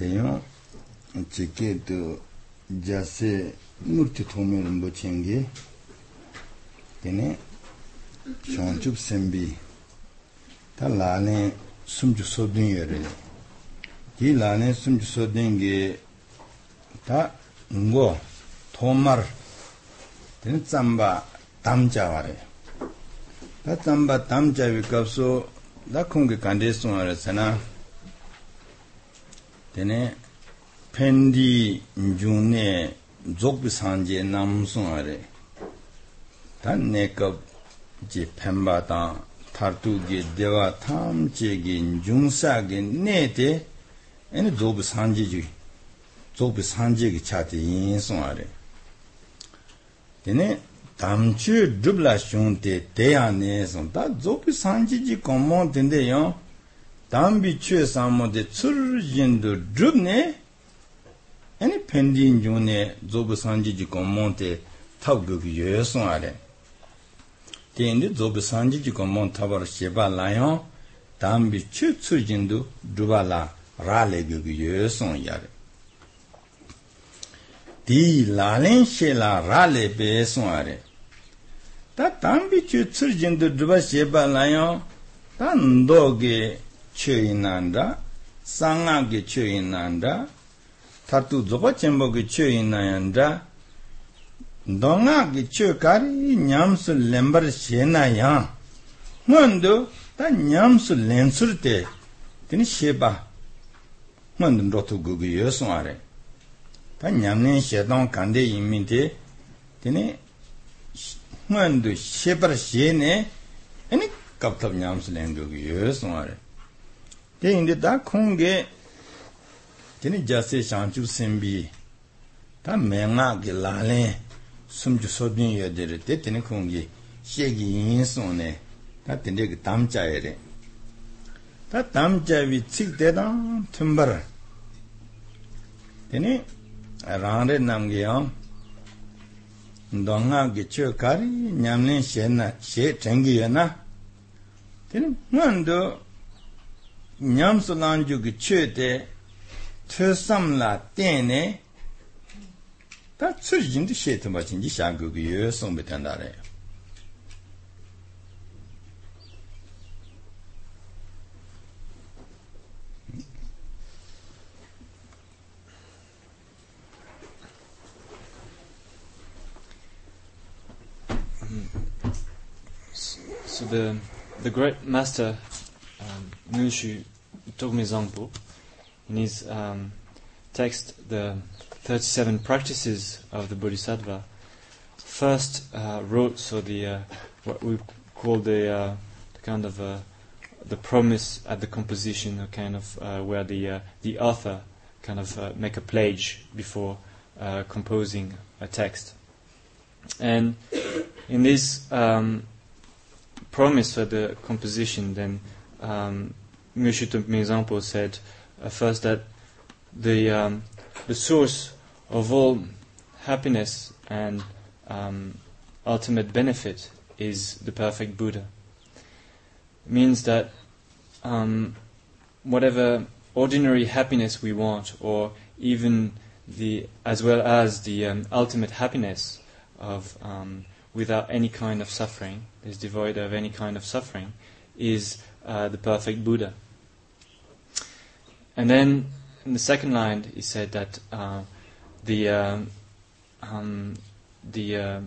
대요 지게도 자세 누르트 토메는 뭐 챙기 되네 펜디 중에 족비 산제 남송아래 단 내가 제 펜바다 타르투게 대와 탐제게 중사게 내데 에네 족비 산제지 족비 산제게 차데 인송아래 되네 담추 드블라숑데 대안에서 다 족비 산제지 고몬 된대요 담비 최 사모데 추르진도 드브네. 아니 펜딘 존에 조부 산지지 고몬테 탑극 예송 아래. 텐데 조부 산지지 고몬 타버 쉐바 라요. 담비 최 추르진도 드발라 라레 극 예송 야레 디 라렌 쉐라 라레 베송 아래. 다 담비 최 추르진도 드바 쉐바 라요. 다 chöinanda sanga ge chöinanda tatu zoba chenpo ge chöinanda donga ge chökari nyamsu lembar shena yang ngondo ta nyamsu lensur te teni sheba. Ngondo rotu gugu yoswa re ta nyamnen shedong kande imin te teni ngondo shebar shene eni kaptab nyamsu lengugu yoswa re ten indi ta khungi teni jase shanchu simbi ta menga ki lalin sumchu sobyin yodiri te teni khungi shegi yin sone ta teni ki tamcha yore ta tamcha vi cik te tang tumbar teni rangre namgi yang ndonga ki chö kari nyamlin she na she tengi yo na. Teni ngandu nyamsu lanju ki che te tsam la tenne ta tsu jindu she tumba chingi shangu ki yo songbe tandare So the the great master um, Mushu Togme Zangpo in his um, text the 37 practices of the Bodhisattva, first uh, wrote so the uh, what we call the, uh, the kind of uh, the promise at the composition, a kind of uh, where the uh, the author kind of make a pledge before composing a text, and in this um, promise for the composition, then um, Mizampo said first that the um, the source of all happiness and um, ultimate benefit is the perfect Buddha. It means that um, whatever ordinary happiness we want, or even the as well as the um, ultimate happiness of um, without any kind of suffering, is devoid of any kind of suffering, is uh, the perfect Buddha. And then in the second line, he said that uh, the um, um, the uh,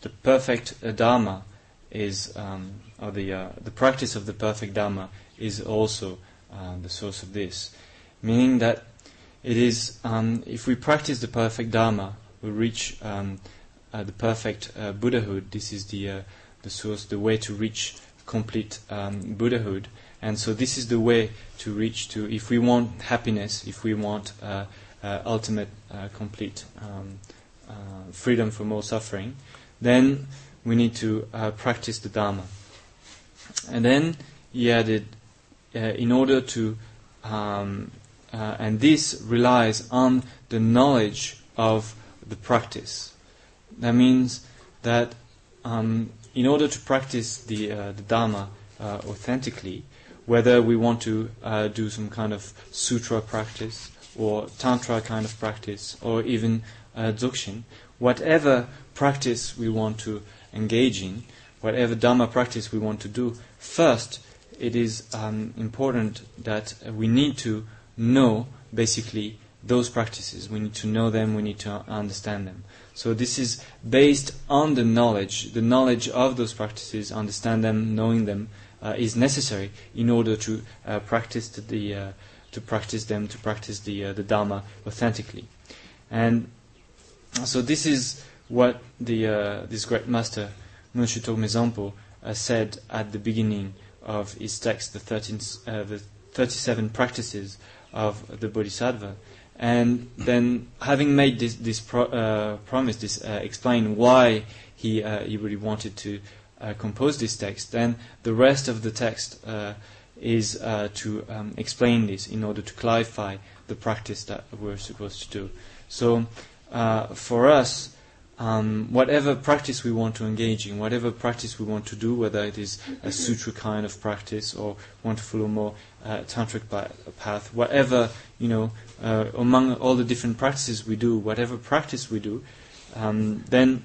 the perfect uh, dharma is, um, or the uh, the practice of the perfect dharma is also uh, the source of this, meaning that it is um, if we practice the perfect dharma, we reach um, uh, the perfect Buddhahood. This is the the source, the way to reach complete um, Buddhahood. And so this is the way to reach to, if we want happiness, if we want uh, uh, ultimate, uh, complete um, uh, freedom from all suffering, then we need to uh, practice the Dharma. And then he added, uh, in order to, um, and this relies on the knowledge of the practice. That means that um, in order to practice the, the Dharma authentically, whether we want to uh, do some kind of sutra practice or Tantra kind of practice, or even uh, Dzogchen, whatever practice we want to engage in, whatever Dharma practice we want to do, first it is um, important that we need to know basically those practices. We need to know them, we need to understand them. So this is based on the knowledge. The knowledge of those practices, understand them, knowing them, uh, is necessary in order to uh, practice the uh, to practice them, to practice the uh, the Dharma authentically. And so this is what the uh, this great master Munshi Togme uh said at the beginning of his text, the 13, the 37 practices of the Bodhisattva. And then, having made this, this pro, uh, promise, this uh, explain why he uh, he really wanted to uh, compose this text, then the rest of the text uh, is uh, to um, explain this in order to clarify the practice that we're supposed to do. So, for us, um, whatever practice we want to engage in, whatever practice we want to do, whether it is a sutra kind of practice or want to follow more tantric path, whatever you know, uh, among all the different practices we do, whatever practice we do, um, then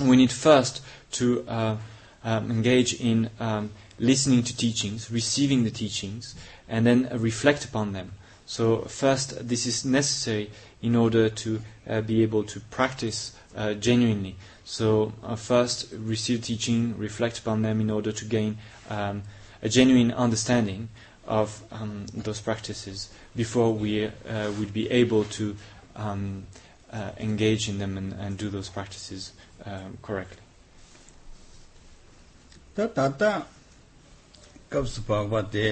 we need first to uh, um, engage in um, listening to teachings, receiving the teachings, and then reflect upon them. So first, this is necessary in order to uh, be able to practice uh, genuinely. So uh, first, receive teaching, reflect upon them in order to gain um, a genuine understanding of um, those practices before we uh, would be able to um, uh, engage in them and, and do those practices um, correctly. Tā tātā kāpsi pākwa te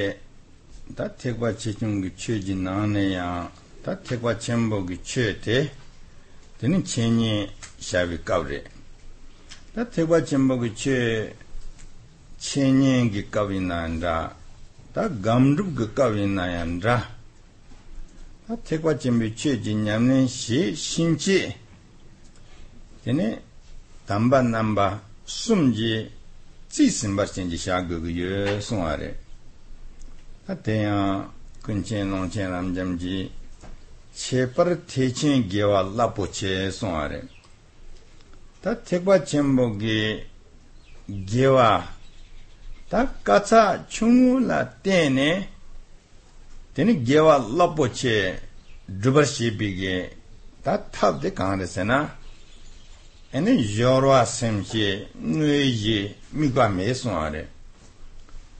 tā tekwa chechung ki chē ji nāne ya tā tekwa chembo ki chē te tēne chēnyi shābi kāpri tā tekwa chembo ki chē chēnyi ki kāpi nāyandrā tā gāmrup ki kāpi nāyandrā tekwa chenpe che je nyamlen she shinche tene tamba namba sumje tsi simbar chenje sha gogo yo songwa re a tenya kunchen longchen ramjamji che par techen gewa lapo che songwa re ta tekwa chenpo ge gewa ta kacha chungu la tenne teni gewa lapo che drubar shepi ge ta tabde kaanre se na ene yorwa sem che nue ye mikwa me suwa re.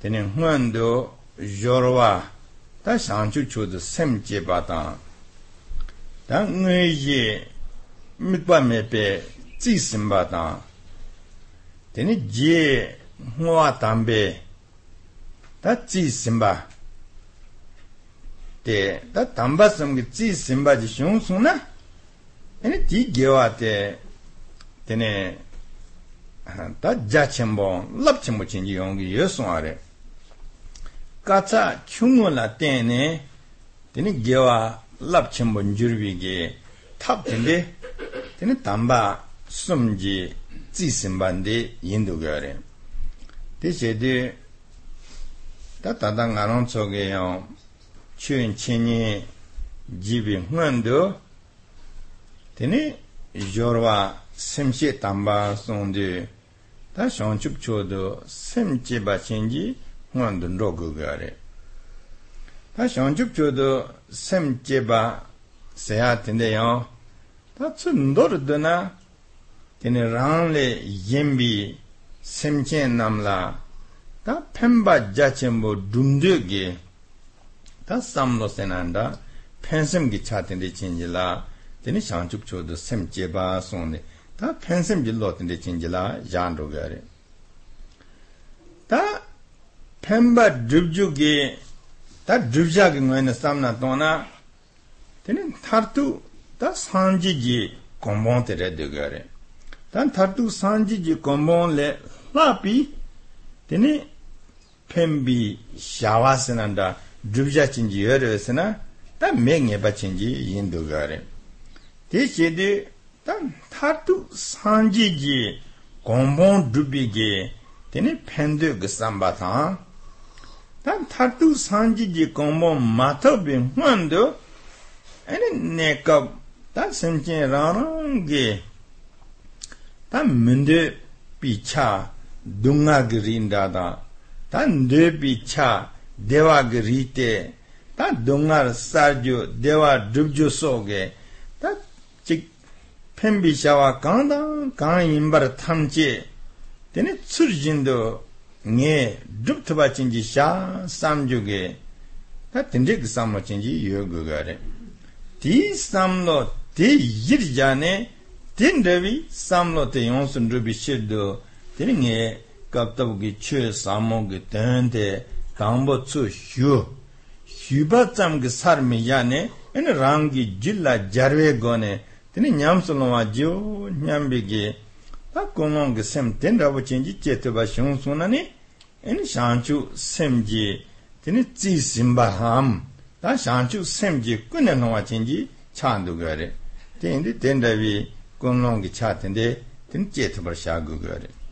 Teni huan do yorwa ta shanchu chudu sem che pa ta. Nue ye mikwa me pe tsi sim pa teni je huwa tambe ta tsi sim pa te ta tamba samgi tsi simba ji shiong sung na ene ti gewa te tene ta ja chenpo lap chenpo chenji yongi yo sung are kacha kyungo la tene tene gewa lap chenpo njurbi ge tap tende tene tamba sumji tsi simba ndi yindu go are te she de ta tata nga 춘친이 집이 흥한도 되니 요르와 심시 담바 송디 다 성축초도 심지 바친지 흥한도 로그가래 다 성축초도 심지 바 세야 된대요 다 춘도르드나 되니 랑레 옌비 심첸 남라 다 펜바 자체모 둠드게 shangchup chodo semche ba sonde tā pēnsēm jī lō tīndē chīngjī lā yān rō gā rē tā pēmbā drupchū kī tā drupchā kī ngōy nā sām nā tō nā tēne thār tū tā sāngjī jī gōmbōng tē rē dō gā rē tā thār tū sāngjī jī gōmbōng lē lā pī tēne pēmbī shāwā sē nā dā drupchā chīngjī yō rē sē nā tā mē ngē bā chīngjī yīn dō gā rē tē shē dē 단 타투 산지지 공봉 두비 dhubja chinji yorewese na ta me ngeba chinji yindu gare. Te shedi ta thatu sanji ji gombon dhubbi ge teni pendu gisamba ta. Ta thatu sanji ji gombon matabi huandu ene nekab ta semchen ranang ge ta mundu picha dunga girinda da ta ndu picha dewa ge rite ta dungar sarjo dewa drubjo soge ta chik pembi shawa kanda kan imbar thamche. Tene tsurjindo nge drubtba chinji sha samjo ge ta tendrik samlo chinji yogo gare ti samlo te yir jane ten ravi samlo te yonsun rubi shirdo tene nge kaptabu ge che samo ge tende gāngbō tsū hyū hyūpa tsam kī sār mī yā nē āni rāng kī jīla jarvē gō nē. Tēne ñam sū lō wā jīw ñam bī kī tā kōng lōng kī sēm tēn rābu chēn jī chē tē bā shiong sū na nē āni shāngchū sēm jī. Tēne tsī sīmbā hām tā shāngchū sēm jī kū nē lō wā chēn jī chāndu gā rē. Tēne tēn rābi kōng lōng kī chā tēn dē tēne chē tē bā shā gō gā rē.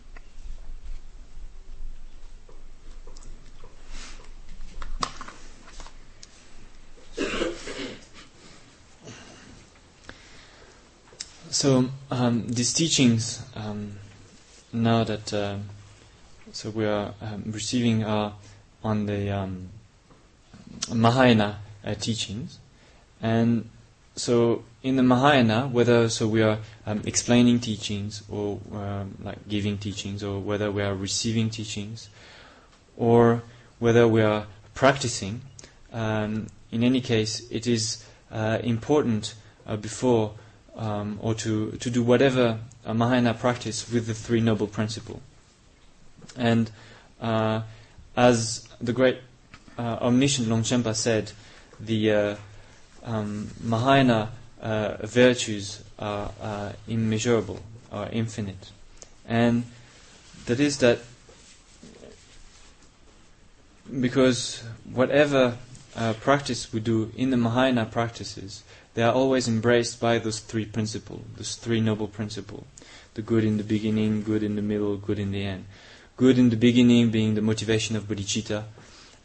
So um, these teachings, um, now that uh, so we are um, receiving are on the um, Mahayana uh, teachings, and so in the Mahayana, whether so we are um, explaining teachings or um, like giving teachings, or whether we are receiving teachings, or whether we are practicing, in any case, it is uh, important uh, before um, or to, to do whatever a Mahayana practice with the Three Noble Principle. And uh, as the great uh, omniscient Longchenpa said, the uh, um, Mahayana uh, virtues are, are immeasurable, are infinite. And that is that because whatever uh, practice we do in the Mahayana practices, they are always embraced by those three principles, those three noble principles. The good in the beginning, good in the middle, good in the end. Good in the beginning being the motivation of bodhicitta,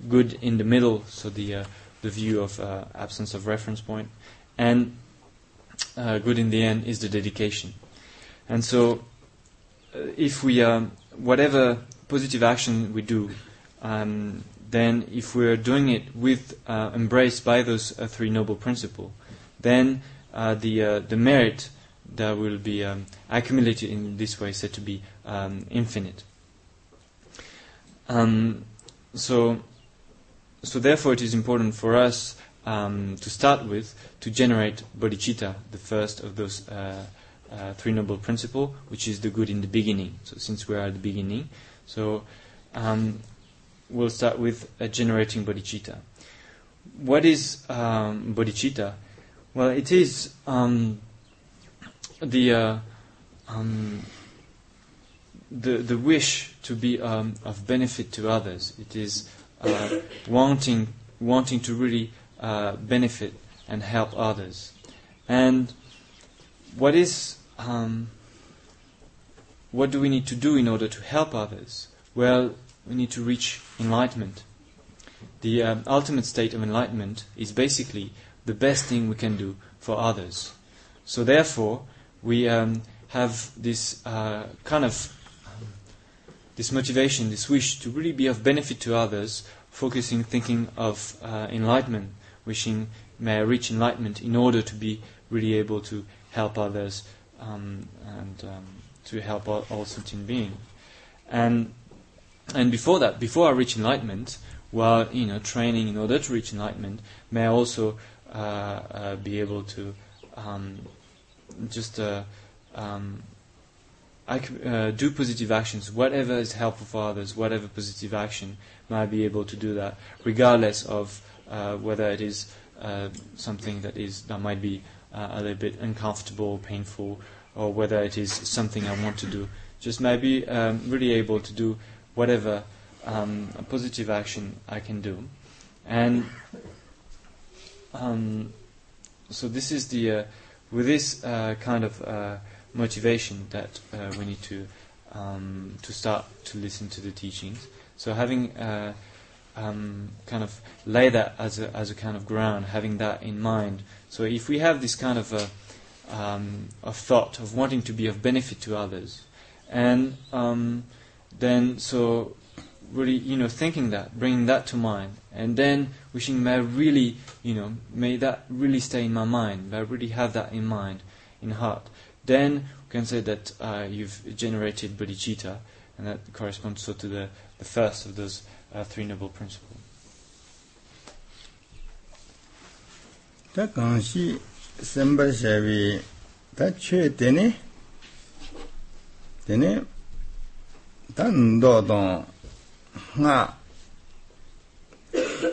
good in the middle, so the uh, the view of uh, absence of reference point, and uh, good in the end is the dedication. And so, uh, if we um, whatever positive action we do, um, then if we're doing it with uh, embraced by those uh, three noble principles, then uh, the uh, the merit that will be um, accumulated in this way is said to be um, infinite. Um, so, so therefore, it is important for us um, to start with to generate bodhicitta, the first of those uh, uh, three noble principles, which is the good in the beginning. So, since we are at the beginning, so um, we'll start with uh, generating bodhicitta. What is um, bodhicitta? Well, it is um, the uh, um, the the wish to be um, of benefit to others. It is uh, wanting wanting to really uh, benefit and help others. And what is um, what do we need to do in order to help others? Well, we need to reach enlightenment. The uh, ultimate state of enlightenment is basically the best thing we can do for others. So therefore, we um, have this uh, kind of um, this motivation, this wish to really be of benefit to others, focusing, thinking of uh, enlightenment, wishing may I reach enlightenment in order to be really able to help others um, and um, to help all, all sentient beings. And and before that, before I reach enlightenment, while you know training in order to reach enlightenment, may I also be able to um, just uh, um, I do positive actions, whatever is helpful for others, whatever positive action, might be able to do that, regardless of whether it is something that is that might be a little bit uncomfortable, or painful, or whether it is something I want to do. Just maybe um, really able to do whatever um, positive action I can do, and um, so this is the uh, with this uh, kind of uh, motivation that uh, we need to um, to start to listen to the teachings. So having uh, um, kind of lay that as a, as a kind of ground, having that in mind. So if we have this kind of a, um, thought of wanting to be of benefit to others, and um, then so really you know thinking that, bringing that to mind, and then wishing may I really you know may that really stay in my mind, may I really have that in mind, in heart. Then we can say that uh, you've generated bodhicitta, and that corresponds so to the, the first of those uh, three noble principles. tā kāngshī sāmbar shāvī tā chē tēne nga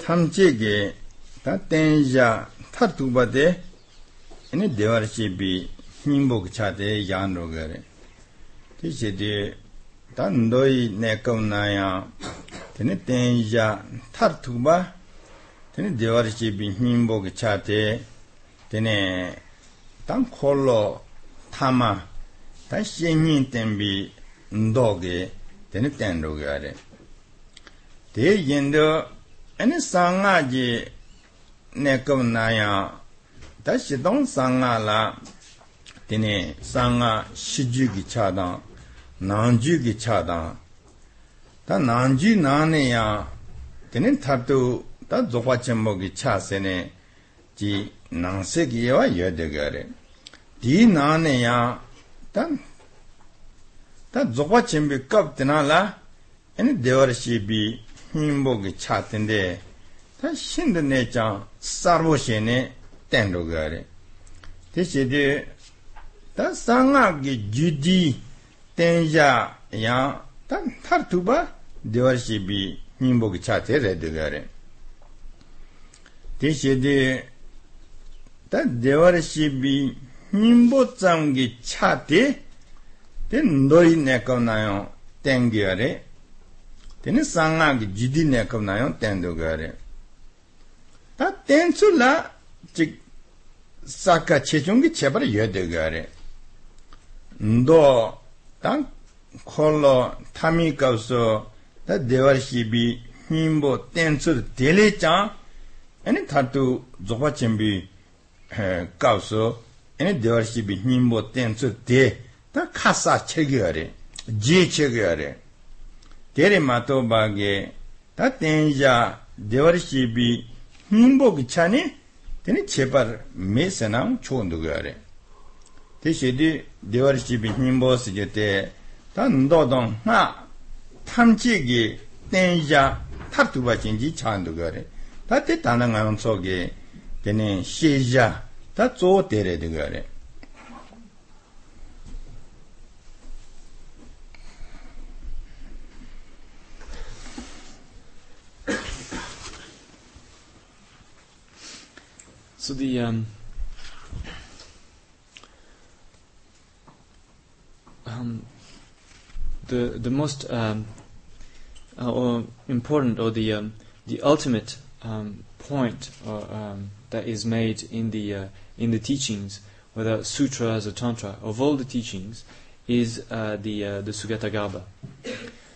tamche ge ta tenja tar tukpa de ene dewar shebi himbo kicha de yan ro gare ti she de ta ndoi ne kaw na ya tene tenja tar tukpa tene dewar shebi himbo kicha de tene tang kolo tama ta shenyin tenbi ndo ge tene ten ro gare Te yendo, ene sanga ji nekab naya, ta shidong sanga la, tene sanga shiju ki chadang, nanju ki chadang, ta nanju nane ya, tene tatu, ta dzogwa chenpo ki chasene, ji nangse ki yewa yodegare. Di nane ya, ta, ta dzogwa chenpo kab tena la, ene dewar shibi, 님복이 차던데 다 신도 내장 사로시네 땡도 가래 대체데 다 상하게 지디 땡야 야다 타르투바 데워시비 님복이 차테레데 가래 대체데 다 데워시비 님보 짱게 차데 된 너희 내꺼나요 땡겨래 teni sāngā ki jidī nekab nāyō tēndu gārē. Tā tēnsu lā chik sākā chechungi chebar yodo gārē. Ndō tā kholo tamī kāpso tā devar shībī hīmbo tēnsu tēlē chāng ane tātū dzogwa chēmbī kāpso ane devar shībī hīmbo tēnsu tē tā khāsā chegi gārē, jī chegi gārē. tere mato bage ta tenja devar shibi himbo gichani teni chepar me senam chondu gore te shedi devar shibi himbo sige te ta ndo dong na tamche gi tenja 탑두 바진지 찬도 거래 다때 다는 가면 속에 되는 시자 다 조데레 되거래 So the um, um, the the most um, uh, or important or the um, the ultimate um, point or, um, that is made in the uh, in the teachings, whether sutras or tantra, of all the teachings, is uh, the uh, the Sugata Garbha.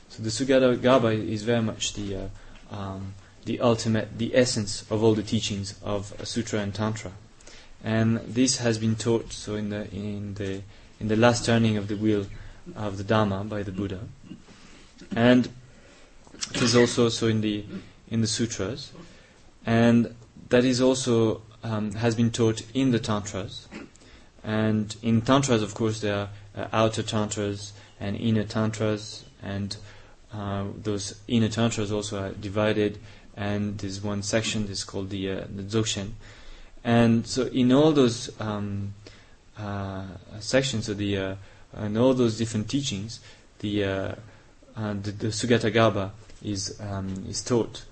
So the Sugata Garbha is very much the uh, the ultimate, the essence of all the teachings of sutra and tantra, and this has been taught so in the in the in the last turning of the wheel of the Dharma by the Buddha, and it is also so in the in the sutras and that is also um, has been taught in the tantras. And in tantras, of course, there are uh, outer tantras and inner tantras, and uh, those inner tantras also are divided. And there's one section that's called the uh, the dzogchen. And so, in all those um, uh, sections of the uh, and all those different teachings, the uh, the, the Sugata Garbha is um, is taught,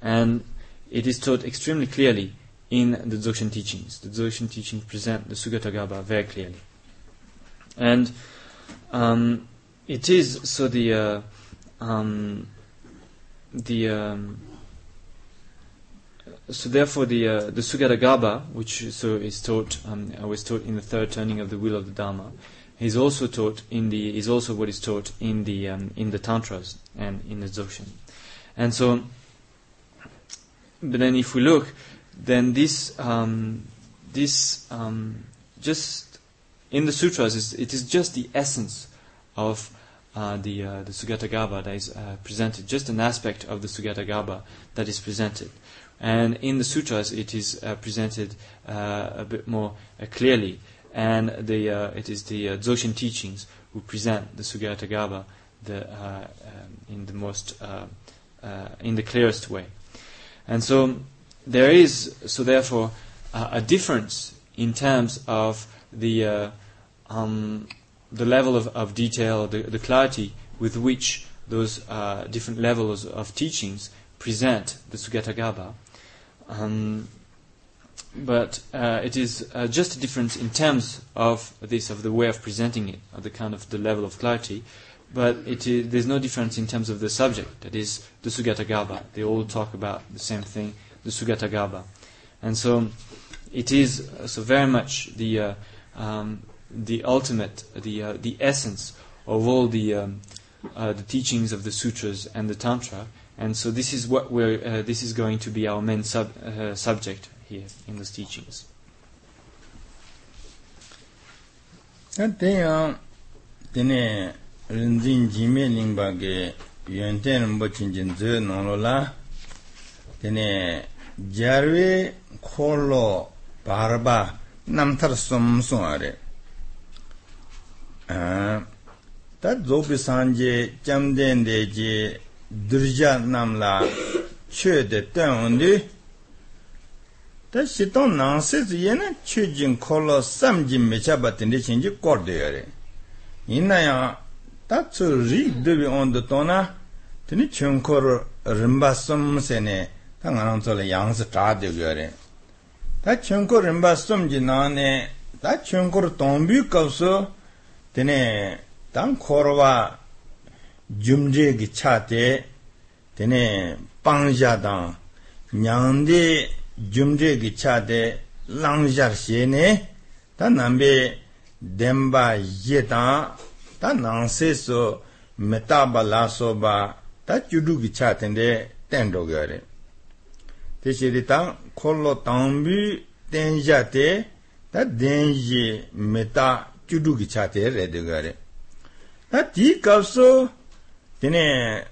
and it is taught extremely clearly in the Dzogchen teachings. The Dzogchen teachings present the Sugata Garbha very clearly. And um, it is so the uh, um, the um, so therefore the uh, the Sugata Garbha, which so is taught um, was taught in the third turning of the wheel of the Dharma, is also taught in the is also what is taught in the um, in the tantras and in the Dzogchen, and so but then if we look, then this um, this um, just in the sutras is it is just the essence of uh, the uh, the that is uh, presented, just an aspect of the Sugatagarbha that is presented. And in the sutras, it is uh, presented uh, a bit more uh, clearly, and the it is the uh, Dzogchen teachings who present the Sugatagarbha the, um, in the most in the clearest way. And so there is so therefore a difference in terms of the um, the level of, of detail, the, the clarity with which those uh, different levels of teachings present the Sugatagarbha. Um, but uh, it is uh, just a difference in terms of this, of the way of presenting it, of the kind of the level of clarity. But there's no difference in terms of the subject, that is the Sugatagarbha. They all talk about the same thing, the Sugatagarbha. And so it is uh, so very much the uh, um, the ultimate, the uh, the essence of all the um, uh, the teachings of the sutras and the tantra. And so this is what we're, uh, this is going to be our main sub, uh, subject here in those teachings. And then, uh, then, rinzin jime lingba ge yonten rinpo chinchin zi nonglo la, then, jarwe kolo barba namtar somsung are. Uh, tat zobi sanje chamden deji dhirja namla che de tenundi ta shiton nangse ziye na che jing kolo sam jing mecha batindi chingi kordo yore ina ya ta tsu rik dhubi ondo tona tini chenkor rinpa sum se ne ta nga rang tsola yangsi chade yore ta chenkor rinpa sum ji na ne ta chenkor tongbi kapsu tini tang korwa jumje gi chate tene pangja dang nyangde jumje gi chate langjar she ne ta nambe demba ye ta ta nangse so metaba la so ba ta chudu gi chate de ten do gare te she de ta kollo tangbi tenja te ta denji meta chudu gi chate re de gare ta ti kapso dine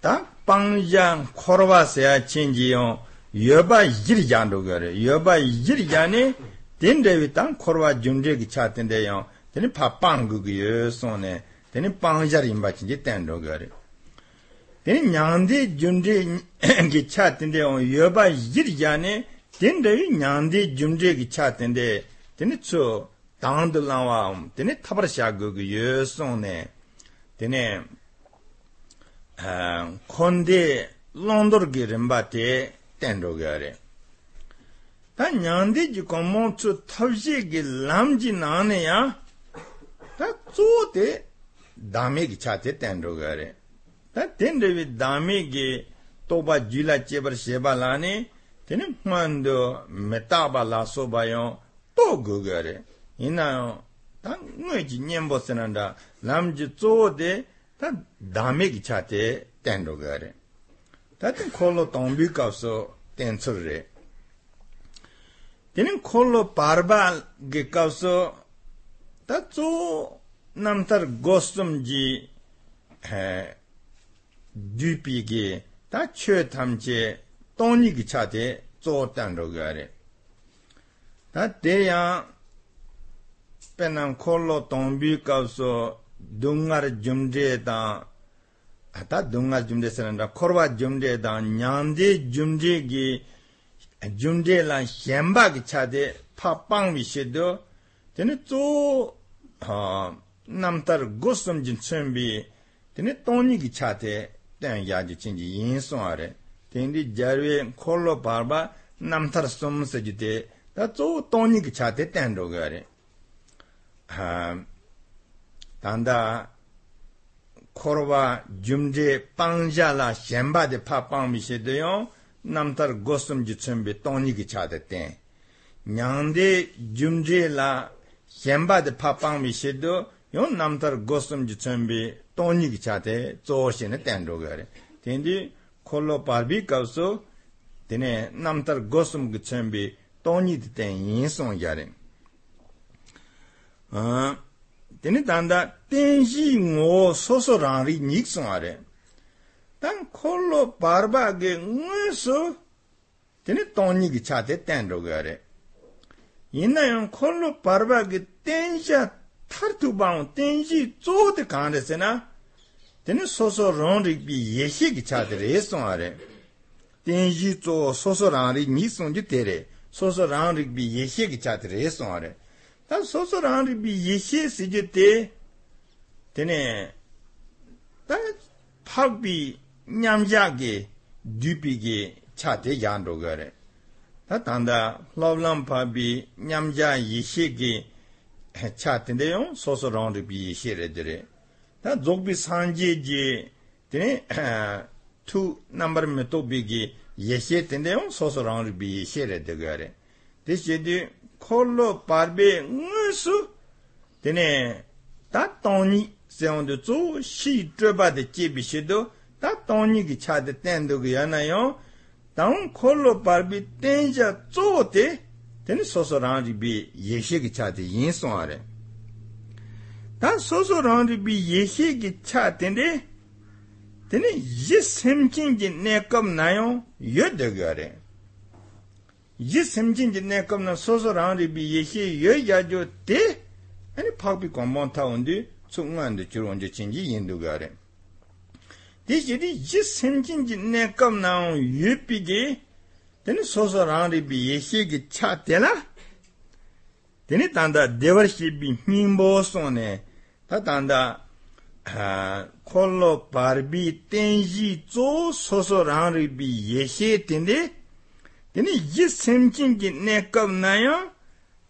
딱 방장 코르바세야 진지요 여바 일장도 그래 여바 일장이 딘데위 땅 코르바 준제기 차텐데요 되니 파빵 그게 손에 되니 빵자리 임바친지 땡도 그래 되니 냥데 준제 기 차텐데요 여바 일장이 딘데위 냥데 준제기 차텐데 되니 저 당들라와 되니 타버샤 그게 손에 되니 rē wī dāmē gī tōpa jūlā chēbar shē bā lā nē tēne mwāndō mē tā bā lā sō bā yō tō gu gā rē 이나요 당 뭐지 냠보스난다 남지 쪼데 다 담메기 차테 땡도 거래 다든 콜로 동비 값서 땡처래 되는 콜로 바르발 게 값서 다쪼 남터 고스tum지 에 뒤피게 다 최탐제 동니기 차테 쪼 땡도 거래 다 대야 penam kolo tongbi kapso dungar jumde da ata dungar jumde sananda korwa jumde da nyande jumde gi jumde la hemba gi chade papang wi shedo tene to ha namtar gosum jin chembi tene toni gi chade ten ya ji chin ji yin so are tendi jarwe kholo barba namtar sum se ji te da to toni gi chade ten do ga re. Ha 단다 코로바 줌제 빵자라 셴바데 파빵미시데요 남터 고슴 지쳔비 똥니기 차데테 냥데 줌제라 셴바데 파빵미시도 요 남터 고슴 지쳔비 똥니기 차데 조시네 땡로거레 텐디 콜로 바비 카우소 tene namtar gosum ge chenbi toni de ten yin song yare a teni tanda tenji ngo soso rangri nikso nga re. Tang kolo barba ge ngwe so teni toni ki chate ten rogo ya re. Ina yon kolo barba ge tenja tartu baung tenji zote kanda se na teni soso rangri bi yeshi ki chate re so nga re. Tenji zo soso rangri nikso nji tere soso rangri bi yeshi ki chate re so nga re. 다 소소랑 리비 예시 시제 때 되네. 다 파비 냠자게 듀피게 차데 양도가래. 다 단다 플로블럼 파비 냠자 예시게 차텐데요. 소소랑 리비 예시레드레 다 족비 산제지 되네. 투 넘버 메토비게 예시 텐데요. 소소랑 리비 예시레드가래. 대시디 콜로 바르베 응수 되네 다 돈이 세온도 조 시드바데 제비시도 다 돈이 기차데 텐도 그야나요 다운 콜로 바르비 텐자 조데 되네 소소랑지 비 예시 기차데 인송하래 다 소소랑지 비 예시 기차데네 되네 예심킹지 내겁 나요 여드거래 yi semjin ji nekab na soso rangri bi yeshi yo yajo te ani pakbi kongpon ta undi tsu ngan de churu onje chingi yindu gare. Di shiri yi semjin ji nekab na yupi gi teni soso rangri bi yeshi gi cha tela teni tanda devar shi bi mingbo so ne ta tanda kollo barbi tenji zo soso rangri bi yeshi tende Tene yi semkin ki ne kav naya,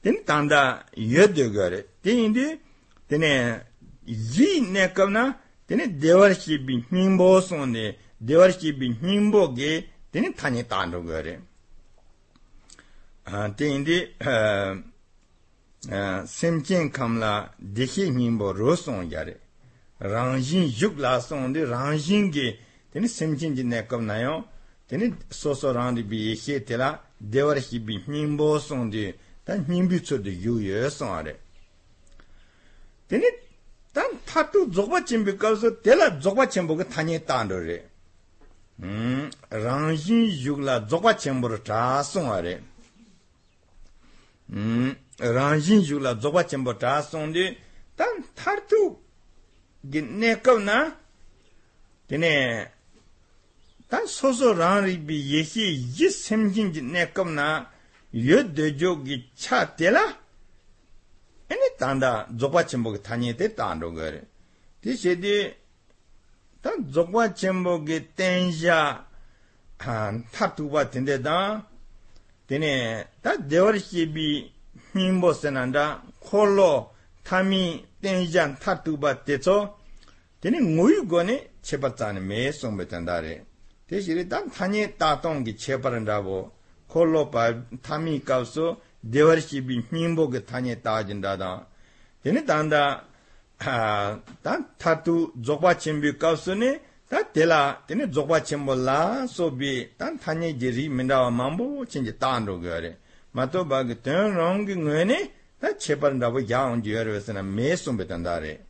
tene tanda yedyo gare. Tene indi, tene yi ne kav na, tene devar shibi himbo sonde, devar shibi himbo ge, tene tani tando gare. Ah, tene indi, ah, ah, semkin kamla dekhi himbo ro son gare. Rangjin yuk la sonde, rangjin ge, tene semkin ki ne kav naya, teni soso rangdi bi xe tela dewar xe bi nyingbo songdi tan nyingbi tsordi yu yu songare teni tan tatu dzogba chenpi kalso tela dzogba chenpo ka tanye tando re. Hmm, rangxin yugla dzogba chenpo ra cha songare hmm, rangxin yugla dzogba chenpo cha songdi tan tatu ne kaw na teni 로손 야레 rāngshīn yuk lā sōng dī rāngshīn gī tēni simchīn jī nē kāp nā yō tēni sō sō rāng dī bī yé xē tēlā dēwar xī bī hņīn bō sōng dī tā hņīn bī tsō dī yu yé sōng ā rē tēni tā tā tū dzokpa chīn bī kāp sō tēlā dzokpa chīn bō kā tā nyē tā ndō rē rāngshīn yuk lā dzokpa chīn bō rā tā sōng ā rē rāngshīn yuk lā dzokpa chīn bō tā sōng dī tā tā tū gi nekab na dine ta soso rangri bi yeshi yi 대시리 단 타니 따똥기 제발한다고 콜로파 타미 값소 데버시 빈 님보게 타니 따진다다. 얘네 단다 아단 타투 조바 쳔비 값소니 다 델라 얘네 조바 쳔몰라 소비 단 타니 제리 민다와 맘보 쳔제 따안로 그래. 마토 바게 땡롱기 뇌니 다 제발한다고 야온지 여러스나 메송베단다레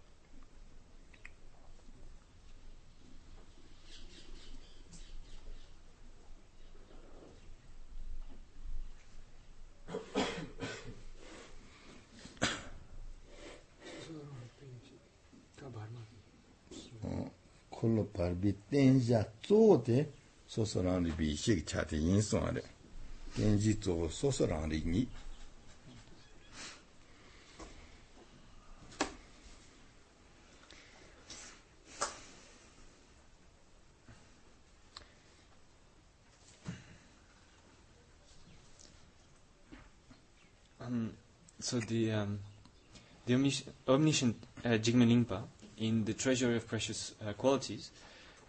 콜로 바비 땡자 쪼데 소소랑리 비식 차데 인송아레 땡지 쪼 소소랑리 니 Um, so the um, the omniscient, omniscient uh, Jigme Lingpa in the Treasury of Precious uh, Qualities,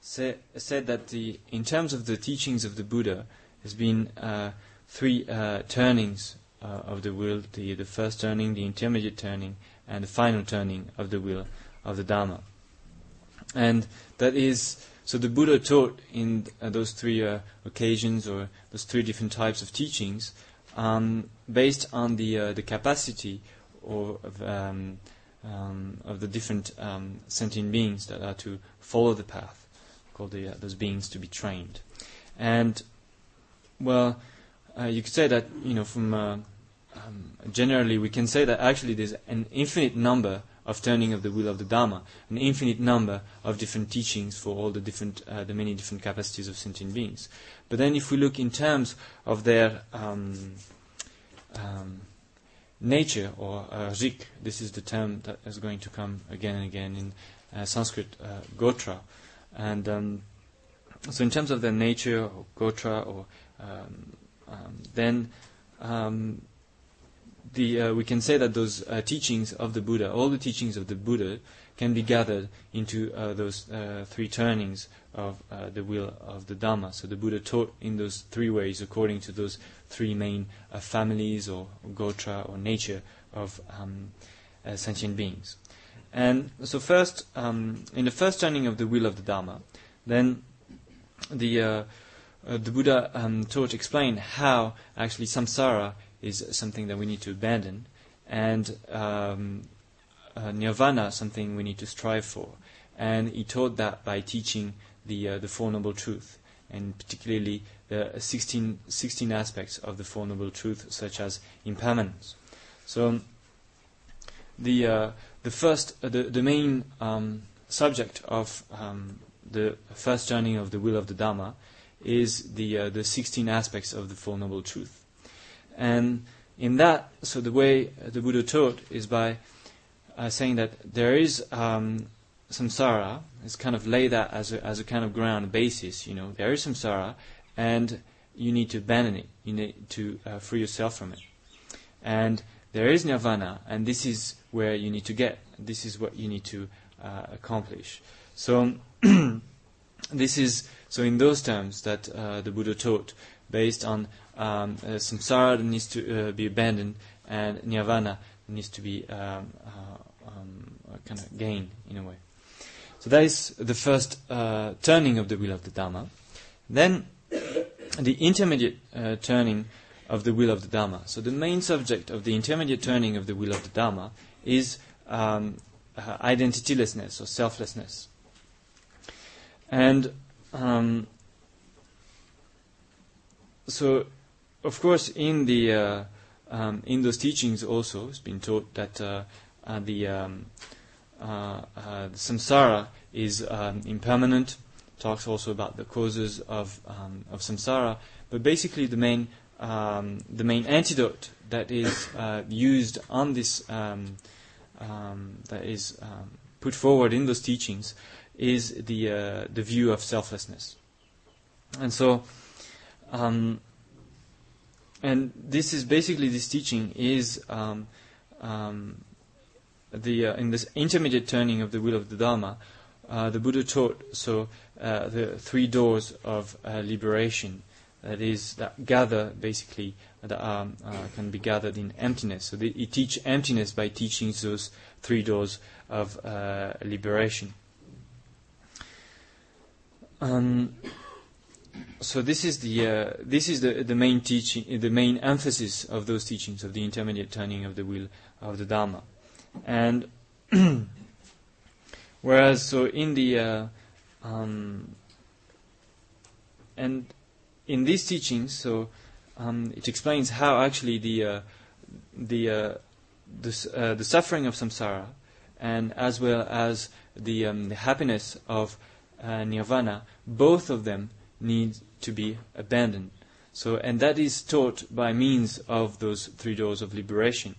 say, said that the, in terms of the teachings of the Buddha, there's been uh, three uh, turnings uh, of the wheel: the the first turning, the intermediate turning, and the final turning of the wheel of the Dharma. And that is so the Buddha taught in uh, those three occasions or those three different types of teachings um, based on the the capacity of, um, um, of the different um, sentient beings that are to follow the path, called the, uh, those beings to be trained, and well, uh, you could say that you know from uh, um, generally we can say that actually there's an infinite number of turning of the wheel of the Dharma, an infinite number of different teachings for all the different, uh, the many different capacities of sentient beings. But then, if we look in terms of their um, um, nature or uh, this is the term that is going to come again and again in uh, Sanskrit, uh, gotra, and um, so in terms of their nature or gotra, or um, um, then um, the, uh, we can say that those uh, teachings of the Buddha, all the teachings of the Buddha, can be gathered into uh, those uh, three turnings of uh, the wheel of the Dharma. So the Buddha taught in those three ways according to those three main uh, families or, gotra or nature of um, sentient beings. And so first, um, in the first turning of the wheel of the Dharma, then the the Buddha um, taught, explained how actually samsara is something that we need to abandon, and um, uh, nirvana something we need to strive for. And he taught that by teaching the uh, the Four Noble Truths, and particularly the 16, 16 aspects of the Four Noble Truths, such as impermanence. So the uh, the first uh, the the main um, subject of um, the first turning of the wheel of the Dharma is the uh, the 16 aspects of the Four Noble Truths. And in that, so the way the Buddha taught is by uh, saying that there is um, samsara, it's kind of lay that as a, as a kind of ground basis, you know, there is samsara, and you need to abandon it, you need to uh, free yourself from it. And there is nirvana, and this is where you need to get, this is what you need to uh, accomplish. So, this is, so in those terms that uh, the Buddha taught, based on um, uh, samsara needs to uh, be abandoned and nirvana needs to be um, um, kind of gained in a way. So that is the first uh, turning of the wheel of the Dharma. Then the intermediate uh, turning of the wheel of the Dharma. So the main subject of the intermediate turning of the wheel of the Dharma is um, uh, identitylessness or selflessness. And um, so of course, in the uh, um, in those teachings also, it's been taught that uh, uh, the, um, uh, uh, samsara is um, impermanent. Talks also about the causes of um, of samsara, but basically the main um, the main antidote that is uh, used on this um, that is put forward in those teachings is the the view of selflessness, and so. Um, and this is basically this teaching is um, um, the uh, in this intermediate turning of the wheel of the Dharma, uh, the Buddha taught so uh, the three doors of uh, liberation that is that gather basically that um, uh, can be gathered in emptiness. So they, he teach emptiness by teaching those three doors of liberation. Um, so this is the uh, this is the the main teaching, the main emphasis of those teachings of the intermediate turning of the wheel of the Dharma, and whereas so in the uh, um, and in these teachings, so um, it explains how actually the uh, the uh, the, uh, the suffering of samsara and as well as the, um, the happiness of uh, nirvana, both of them need to be abandoned. So, and that is taught by means of those three doors of liberation.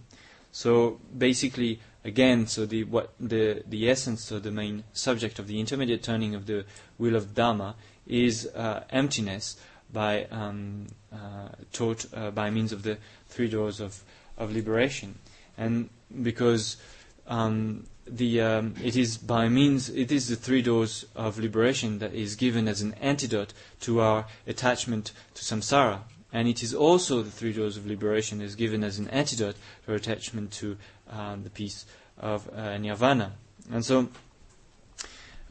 So, basically, again, so the what the the essence so the main subject of the intermediate turning of the wheel of Dharma is uh, emptiness by um, uh, taught uh, by means of the three doors of of liberation, and because um, the um, it is by means it is the three doors of liberation that is given as an antidote to our attachment to samsara, and it is also the three doors of liberation is given as an antidote our attachment to um, the peace of uh, nirvana. And so,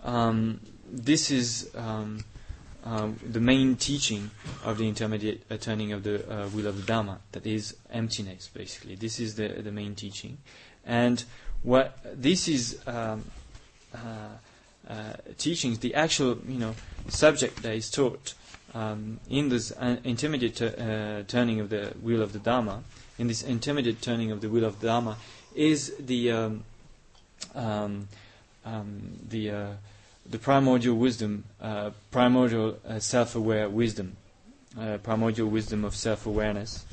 um, this is um, um, the main teaching of the intermediate uh, turning of the uh, wheel of the Dharma, that is emptiness, basically. This is the, the main teaching. And what this is um, uh, uh teachings, the actual you know subject that is taught um, in this uh, intermediate uh, turning of the wheel of the Dharma, in this intermediate turning of the wheel of the Dharma, is the um, um, um the the primordial wisdom, uh, primordial uh, self-aware wisdom, uh, primordial wisdom of self-awareness.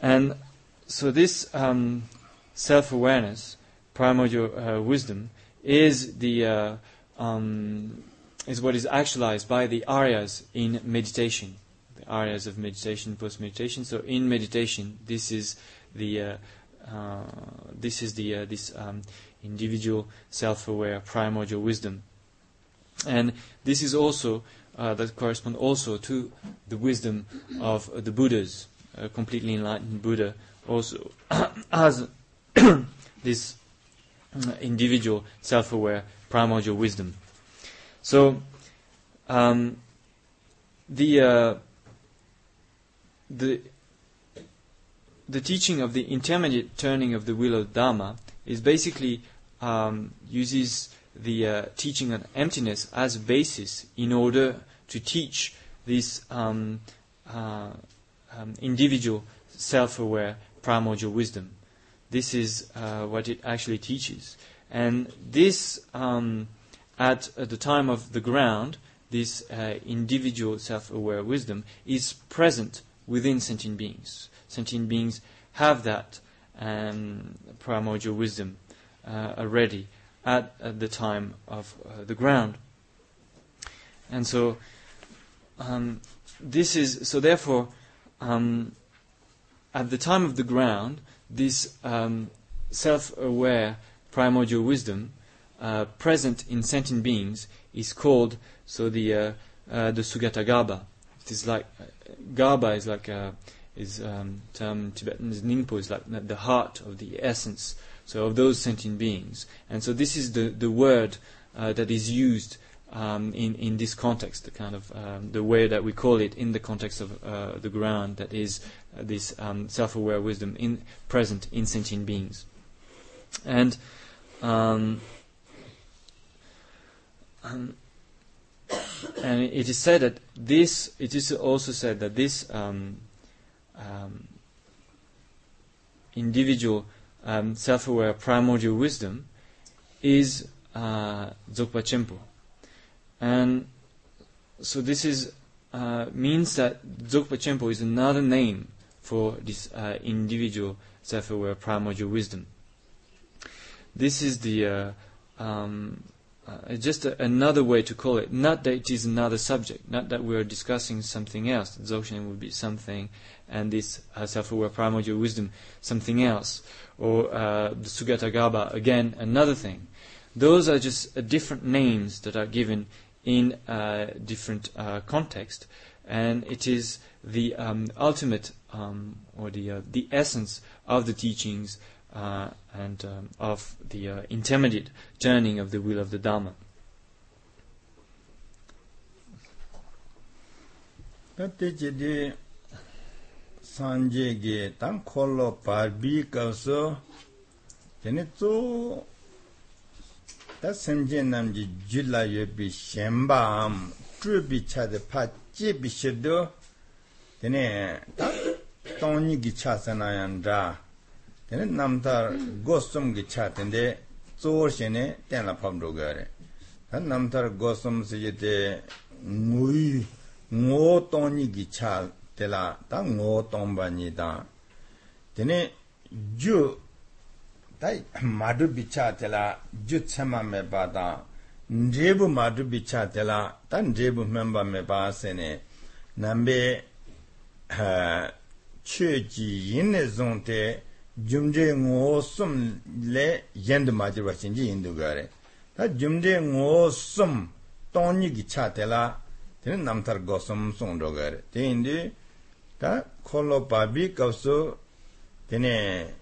And so this um, self-awareness, primordial uh, wisdom, is the uh, um, is what is actualized by the aryas in meditation, the aryas of meditation, post-meditation. So in meditation, this is the uh, this is the this um, individual, self-aware, primordial wisdom. And this is also, uh, that correspond also to the wisdom of uh, the Buddhas, a completely enlightened Buddha also has this uh, individual, self-aware, primordial wisdom. So, um, the uh, the the teaching of the intermediate turning of the wheel of Dharma is basically um, uses the uh, teaching on emptiness as basis in order to teach this um, uh, um, individual self-aware primordial wisdom. This is uh, what it actually teaches. And this, um, at, the time of the ground, this uh, individual self-aware wisdom is present within sentient beings. Sentient beings have that um, primordial wisdom uh, already at, at the time of uh, the ground. And so, um, this is so. Therefore, um, at the time of the ground, this um, self-aware primordial wisdom uh, present in sentient beings is called so the uh, uh, the Sugata Garbha. It is like uh, Garbha is like a, is um, term Tibetan is Nyingpo is like the heart of the essence so of those sentient beings. And so this is the, the word uh, that is used um, in, in this context, the kind of um, the way that we call it in the context of uh, the ground, that is uh, this um, self-aware wisdom in, present in sentient beings. And um, um, and it is said that this, it is also said that this um, individual um, self-aware primordial wisdom is uh, Dzogpa Chenpo. And so this is uh, means that Dzogpa Chenpo is another name for this uh, individual self-aware primordial wisdom. This is the uh, um, uh, just a, another way to call it. Not that it is another subject, not that we are discussing something else. Dzogchen would be something, and this uh, self-aware primordial wisdom something else, or uh, the Sugata Garbha again another thing. Those are just uh, different names that are given in uh, different uh, context, and it is the um, ultimate um, or the the essence of the teachings uh, and um, of the uh, intermediate journeying of the wheel of the Dharma. Tati chidi sanje ge tang kholo parbi kawso teni tsu ta semje namji jula yobi shenba am chubi chade pa chebi shido teni ta tongni gi chasana yandra tene namtar gosum gi chatende tsor shene tenla pamdo gare tan namtar gosum si yete ngui ngo toni gi cha tela ta ngo tomba ni da. Tene ju tai madu bicha tela ju chama me ba da. Ndebu madu bicha tela ta ndebu memba me ba sene nambe ha che ji yin ne zonte jumde ngosum le yendu majirwa chinji hindu gare ta jumde ngosum tonyi gi cha tela tene namtar gosum songdo gare te indi ta kholo pabi kapsu tene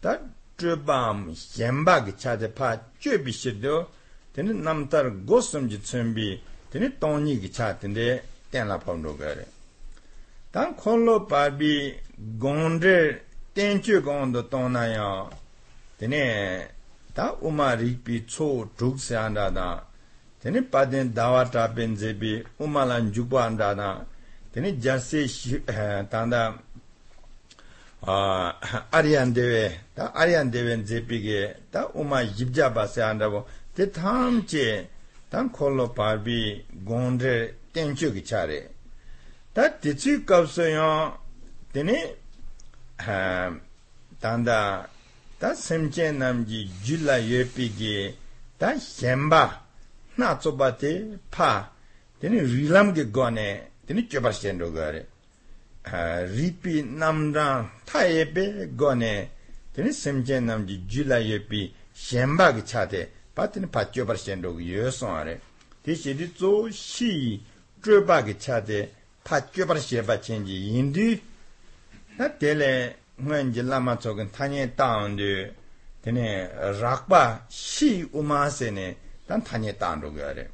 ta chubam yenba gi cha te pa chubi shirdo tene namtar gosum ji tsumbi tene tonyi gi cha tende tenla pamdo gare ta kholo pabi gondre tenchu gondo tona ya tene ta uma rikpi tso dhukse anda da tene paten dawa tapen zebi uma lan jukwa anda da tene jase tanda aryan dewe ta aryan dewe zebi ge ta uma yibja base anda bo te tham che tan kholo parbi gondre tenchu ki chare ta tichu kapso ya tene Ehm, tanda ta semche namji jula yepi ge ta shemba na tsoba te pa teni rilam ge gone teni chobar shendo gare. Ehm, ripi namdang ta yepe gone teni semche namji jula yepi shemba ge chate pa teni pa chobar shendo ge yoson are. Te shedi tso shi chobar ge chate pa chobar sheba chenji indi tā tēlē ngān jī lāma tsōgān tānyē tāndū tēne rākpa shī umā sēne tān tānyē tāndū gā rē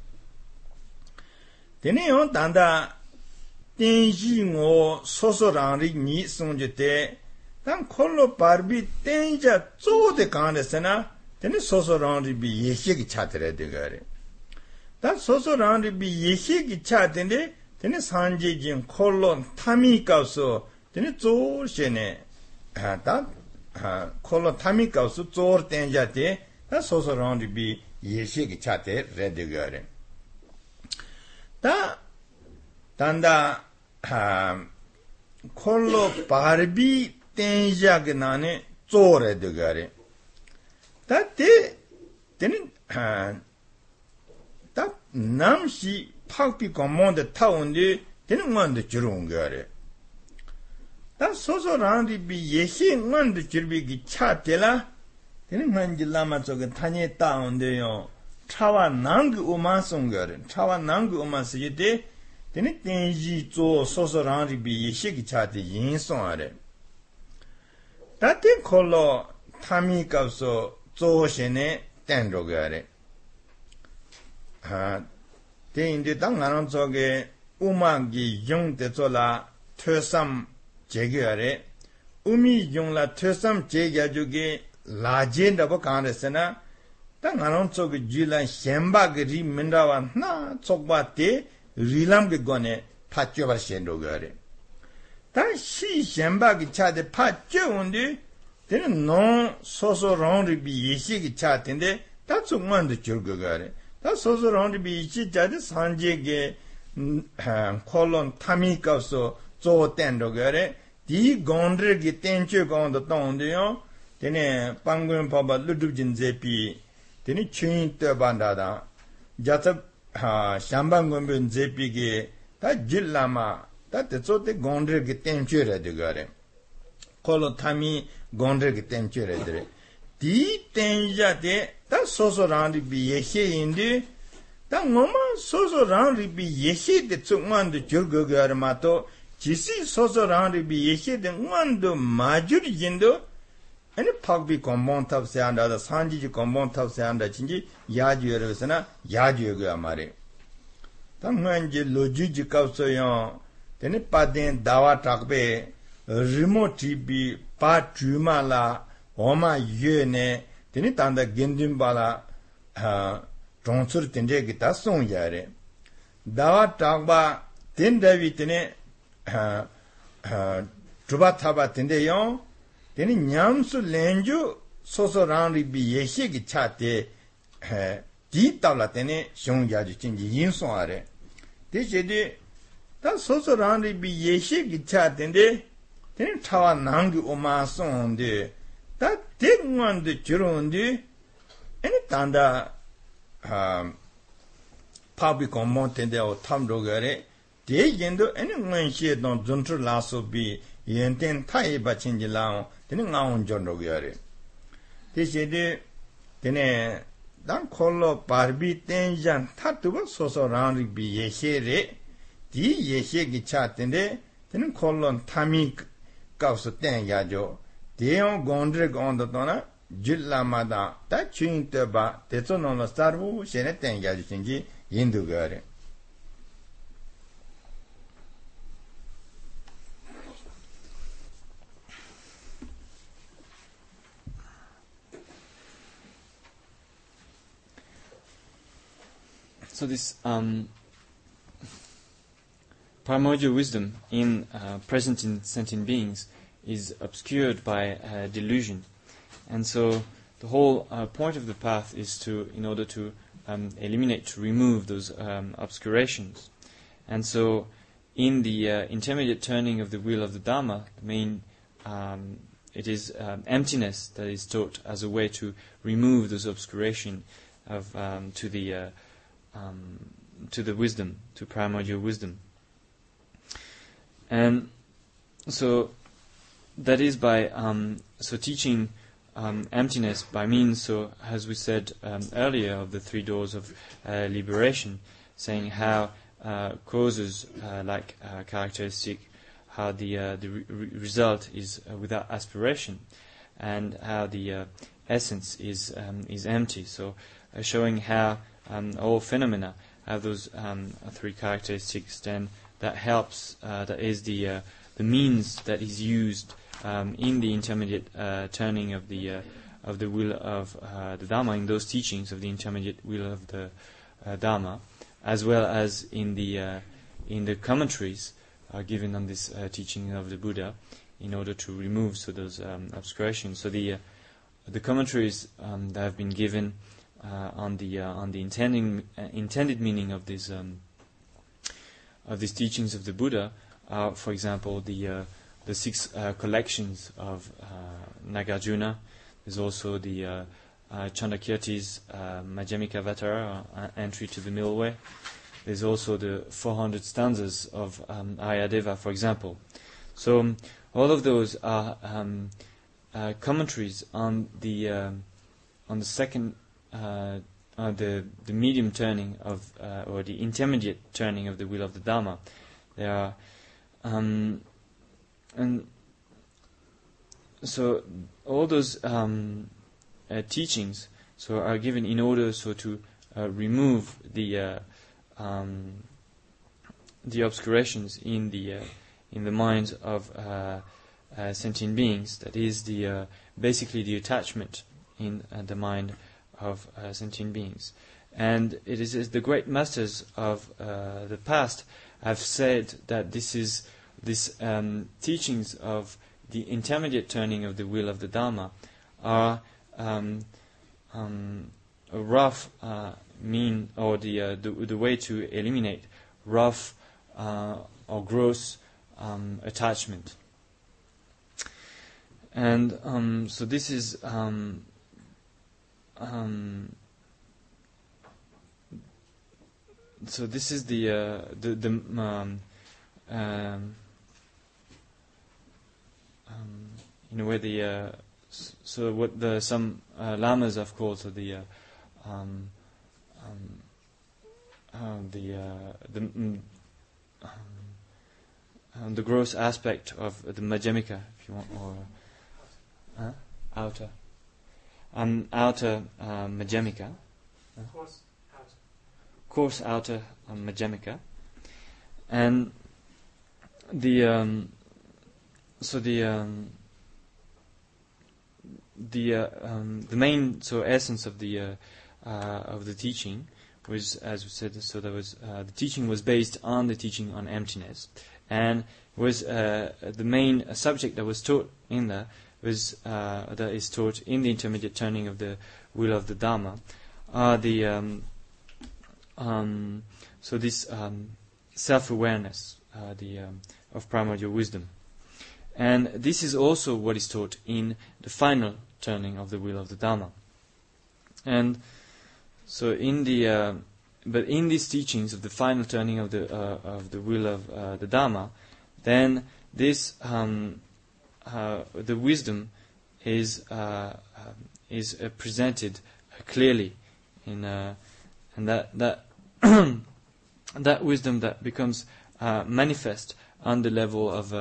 tēne yōng tāndā tēn jī ngō sōsō rāng rī nī sōng jī tē tān khōlō pārbī tēn jā tsō tē kāng rē sēnā tēne sōsō rāng rī bī yēxē kī chā tē rē tē gā rē tān sōsō rāng rī bī yēxē kī chā tē rē tēne sāngjē jī khōlō tāmī kāp sō tene zor she ne ta kolo tami kawsu zor ten ya te ta soso rong bi yeshe ki cha te re de go re. Ta tanda kolo barbi ten ya ki na ne zor re de go re. Ta te tene ta nam shi pakpi komon de ta onde tene ngon de jirung go re. 다 소소란디 비 예시 뭔데 줄비기 차텔라 데는 뭔지 라마 저게 타니 따운데요 차와 난그 오마송 거래 차와 난그 오마스이데 teni tenji zo soso rangri bi yeshe ki chati yin song are. Ta ten kolo tami kapso zo she ne ten rogo are. Ten indi ta ngaran zo ge uma ki 제게아레 우미 용라 퇴섬 제갸주게 라젠다보 칸레스나 땅아론 쪽이 줄란 셴바그리 민다와 나 쪽바테 릴람게 거네 파ච්여바 셴도가레 다시 셴바기 차데 파ච්여운데 되는 노 소소롱리 비 예시기 차텐데 다 쪽만도 줄거가레 다 소소롱리 비 예시 자데 산제게 콜론 타미카서 so ten do gare di gondre gi ten che gong do tong de yo tene panggun pa ba lu du jin je pi tene chin te ban da da ja ta shambang gun ben je pi gi ta jil la ma ta te so te gondre gi ten che re de gare ko lo ta mi gondre gi ten che re de di ten ja de ta so so ran di bi ye he yin di ta ngoma so so ran ri bi ye he de tsuk man de jur go gar ma to jisi soso rāngri bī yexie de ngāndu mājur jindu ane pākbī kōmbōng tāp sēyāndā dā sāngjī jī kōmbōng tāp sēyāndā chīnjī yāju yorwa sēnā yāju yorwa mārī tā ngān jī lōjū jī kāp sōyōng tēne pādēn dāwā tākbē rīmo tīpī pā chūmā lā ōmā yō nē tēne tāndā gendūm bā lā chōngsur tēnjē kī tā sōng yārī dāwā tākbā tēn dāwī tēne dhruva thaba tende yon, teni nyamsu lenju soso rangri bi yeshe ki cha te di tabla teni shiong yaju chingi yin song are. Te shedi, ta soso rangri bi yeshe ki cha tende, teni chawa nangi oma song de, ta te nguan de chiron de, eni tanda ah, pabi kombon tende o tam dhogare, Te yendo ene ngon xie don zuntru laso bi yenten tayi bachin ji laon, tene nga on jon rogo yore. Te xe de, tene, dan kolo barbi ten jan tatuwa soso raan rik bi yexie re, di yexie ki cha tene, tene kolo tami kawso ten ya jo. Te yon gondre gondo tona, jil lama dan, ta chuyin te ba, te tso nono sarvu, xene ten ya jo chingi yendo go yore. So this um, primordial wisdom in uh, present in sentient beings is obscured by uh, delusion, and so the whole uh, point of the path is to, in order to um, eliminate, to remove those um, obscurations, and so in the uh, intermediate turning of the wheel of the Dharma, the main um, it is um, emptiness that is taught as a way to remove those obscuration of um, to the uh, um, to the wisdom, to primordial wisdom. And so that is by um, so teaching um, emptiness by means, so as we said um, earlier, of the three doors of uh, liberation, saying how uh, causes uh, like uh, characteristic, how the uh, the re- result is uh, without aspiration, and how the essence is um, is empty. So showing how um, all phenomena have those um, three characteristics, then that helps, uh, that is the, uh, the means that is used um, in the intermediate uh, turning of the, uh, of the will of uh, the Dharma, in those teachings of the intermediate will of the uh, Dharma, as well as in the, in the commentaries given on this teaching of the Buddha, in order to remove so those um, obscurations. So the, the commentaries um, that have been given uh, on the uh, on the intending uh, intended meaning of these um, of these teachings of the Buddha for example, the the six collections of Nagarjuna. There's also the uh, Chandrakirti's uh, Vatara, uh, entry to the middle way. There's also the 400 stanzas of um, Aryadeva, for example. So um, all of those are um, uh, commentaries on the on the second uh, uh, the the medium turning of uh, or the intermediate turning of the wheel of the Dharma. There are um, and so all those um, uh, teachings so are given in order so to uh, remove the uh, um, the obscurations in the in the minds of sentient beings. That is the basically the attachment in the mind of uh, sentient beings. And it is, the great masters of uh, the past have said that this is these um, teachings of the intermediate turning of the wheel of the Dharma are um, um, a rough uh, mean or the, uh, the, the way to eliminate rough uh, or gross um, attachment. And um, so this is um, so this is the uh, the, the um, um, um, in a way the uh, so what the some uh, lamas called so the uh, um, um, uh, the uh, the mm, the gross aspect of the Madhyamika, if you want, or outer um, outer uh, Madhyamika. Uh, coarse outer. Coarse outer um, Madhyamika. And the um, so the um, the uh, um, the main so essence of the uh, uh, of the teaching was, as we said, so there was uh, the teaching was based on the teaching on emptiness, and was uh, the main subject that was taught in there was, uh, that is taught in the intermediate turning of the wheel of the Dharma are the um, um, so this um, self-awareness uh, the um, of primordial wisdom, and this is also what is taught in the final turning of the wheel of the Dharma, and so in the uh, but in these teachings of the final turning of the uh, of the wheel of uh, the Dharma, then this um, the wisdom is uh, um, is uh, presented clearly in and that that that wisdom that becomes manifest on the level of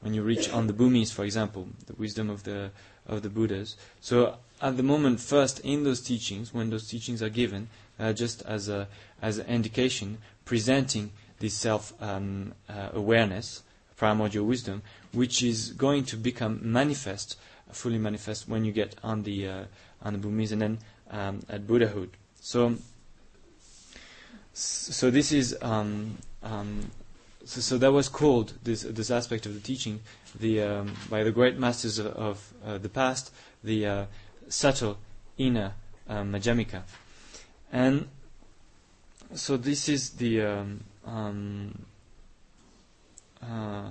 when you reach on the bhumis, for example, the wisdom of the of the Buddhas. So at the moment, first in those teachings, when those teachings are given, uh, just as a as an indication, presenting this self um, uh, awareness, primordial wisdom, which is going to become manifest, fully manifest when you get on the uh, on the Bhumis and then um, at Buddhahood. So, so this is um, um, so, so that was called this this aspect of the teaching the um, by the great masters of, of uh, the past the uh, subtle inner um, Madhyamika, and so this is the um, uh,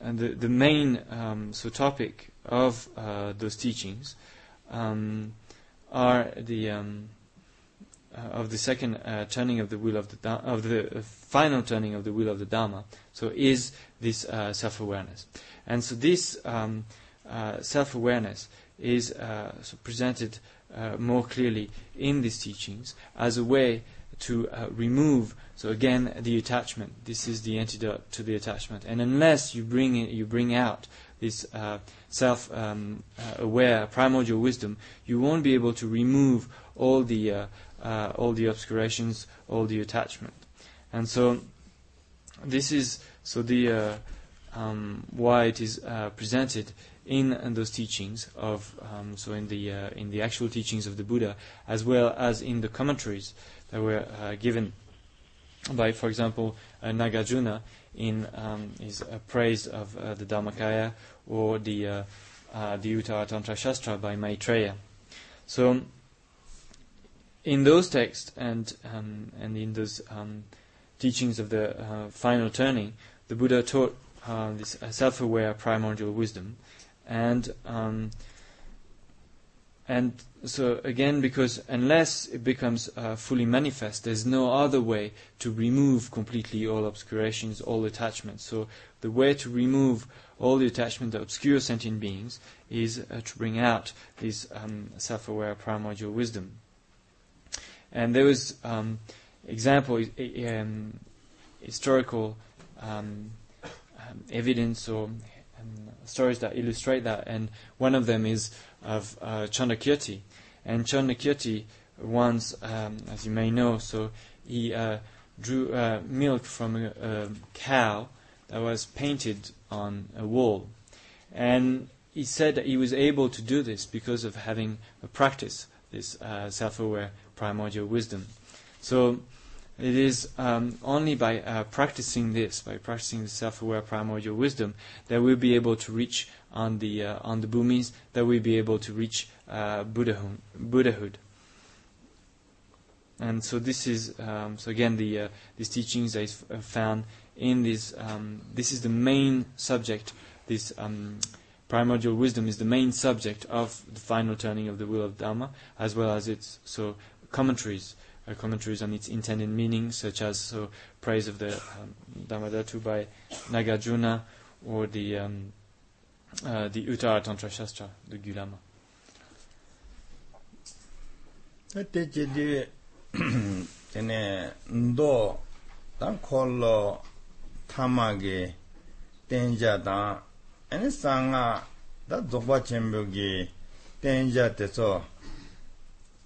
and the the main um, so topic of uh, those teachings um, are the um, uh, of the second uh, turning of the wheel of the da- of the uh, final turning of the wheel of the Dharma. So is this uh, self-awareness, and so this um, uh, self-awareness is uh, so presented more clearly in these teachings as a way to remove. So again, the attachment. This is the antidote to the attachment, and unless you bring it, you bring out this self-aware um, primordial wisdom, you won't be able to remove all the uh, all the obscurations, all the attachment. And so this is so the uh, um, why it is uh, presented in, in, those teachings of um, so in the uh, in the actual teachings of the Buddha as well as in the commentaries that were uh, given by, for example, uh, Nagarjuna in um, his praise of the Dharmakaya or the the Uttara Tantra Shastra by Maitreya. So in those texts and um, and in those um, teachings of the uh, final turning, the Buddha taught uh, this uh, self-aware primordial wisdom, and um, and so again, because unless it becomes uh, fully manifest, there's no other way to remove completely all obscurations, all attachments. So the way to remove all the attachment of obscure sentient beings is uh, to bring out this um, self-aware primordial wisdom. And there was um, example, um, historical um, um, evidence or um, stories that illustrate that, and one of them is of uh, Chandrakirti. And Chandrakirti once, um, as you may know, so he uh, drew uh, milk from a, a cow that was painted on a wall. And he said that he was able to do this because of having a practice, this uh, self-aware primordial wisdom. So it is um, only by uh, practicing this, by practicing the self-aware primordial wisdom, that we'll be able to reach on the uh, on the bhumis, that we'll be able to reach uh, Buddhahood. Buddhahood. And so this is um, so again the uh, these teachings is uh, found in this. Um, this is the main subject. This um, primordial wisdom is the main subject of the final turning of the wheel of Dharma, as well as its so commentaries, uh, commentaries on its intended meaning, such as so praise of the um, Dharmadhatu by Nagarjuna or the um, uh, the Uttara Tantra Shastra, the Gulama. Te che di tene ndo dan kollo tamage tenja dan ene sanga da dzogba chenpo ge tenja teso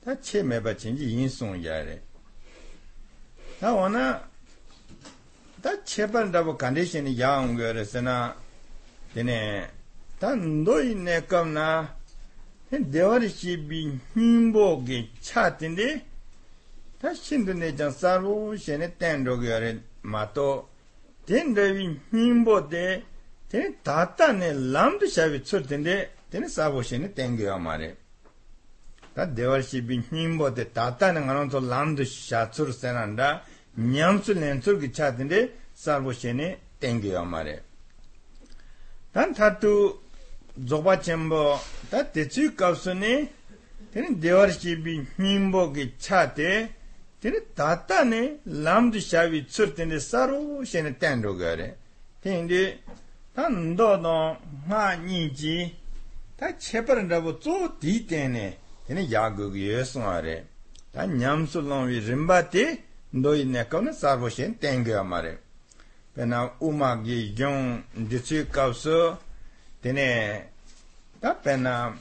da che meba chenji yinsung yare. Da wana da chepan dabo kandeshini yaungo yore sena tene tā ndōi nē kāp nā dēwāri shībī hīmbō kī chā tīndī tā shindu nē chāng sārū shēne tēn rō kio rē mā tō tēn rēvī hīmbō tē tēne tātā nē lāṃ tu shāvī tsūr tīndī tēne sābō shēne tēn kio mā rē tā dēwāri shībī hīmbō tē tātā nē ngā rō tō lāṃ tu shā tsūr sēnā rā nyam tsū lēn tsūr kī chā tīndī sārū shēne tēn kio mā rē tā tātū dzogba chenpo ta tetsu kapsu ne teni dewar shibi nyingbo ki cha te teni tata ne lamdu shabi tsur teni saru shene tenro gare. Teni di ta ndo don ma nyingji ta chepar rabu tso di teni teni yagu ki yosun are ta nyamsu longwi rinpa te ndoi nekaw ne saru shene tengyo amare. Pena uma ki yung kapsu tene ta pena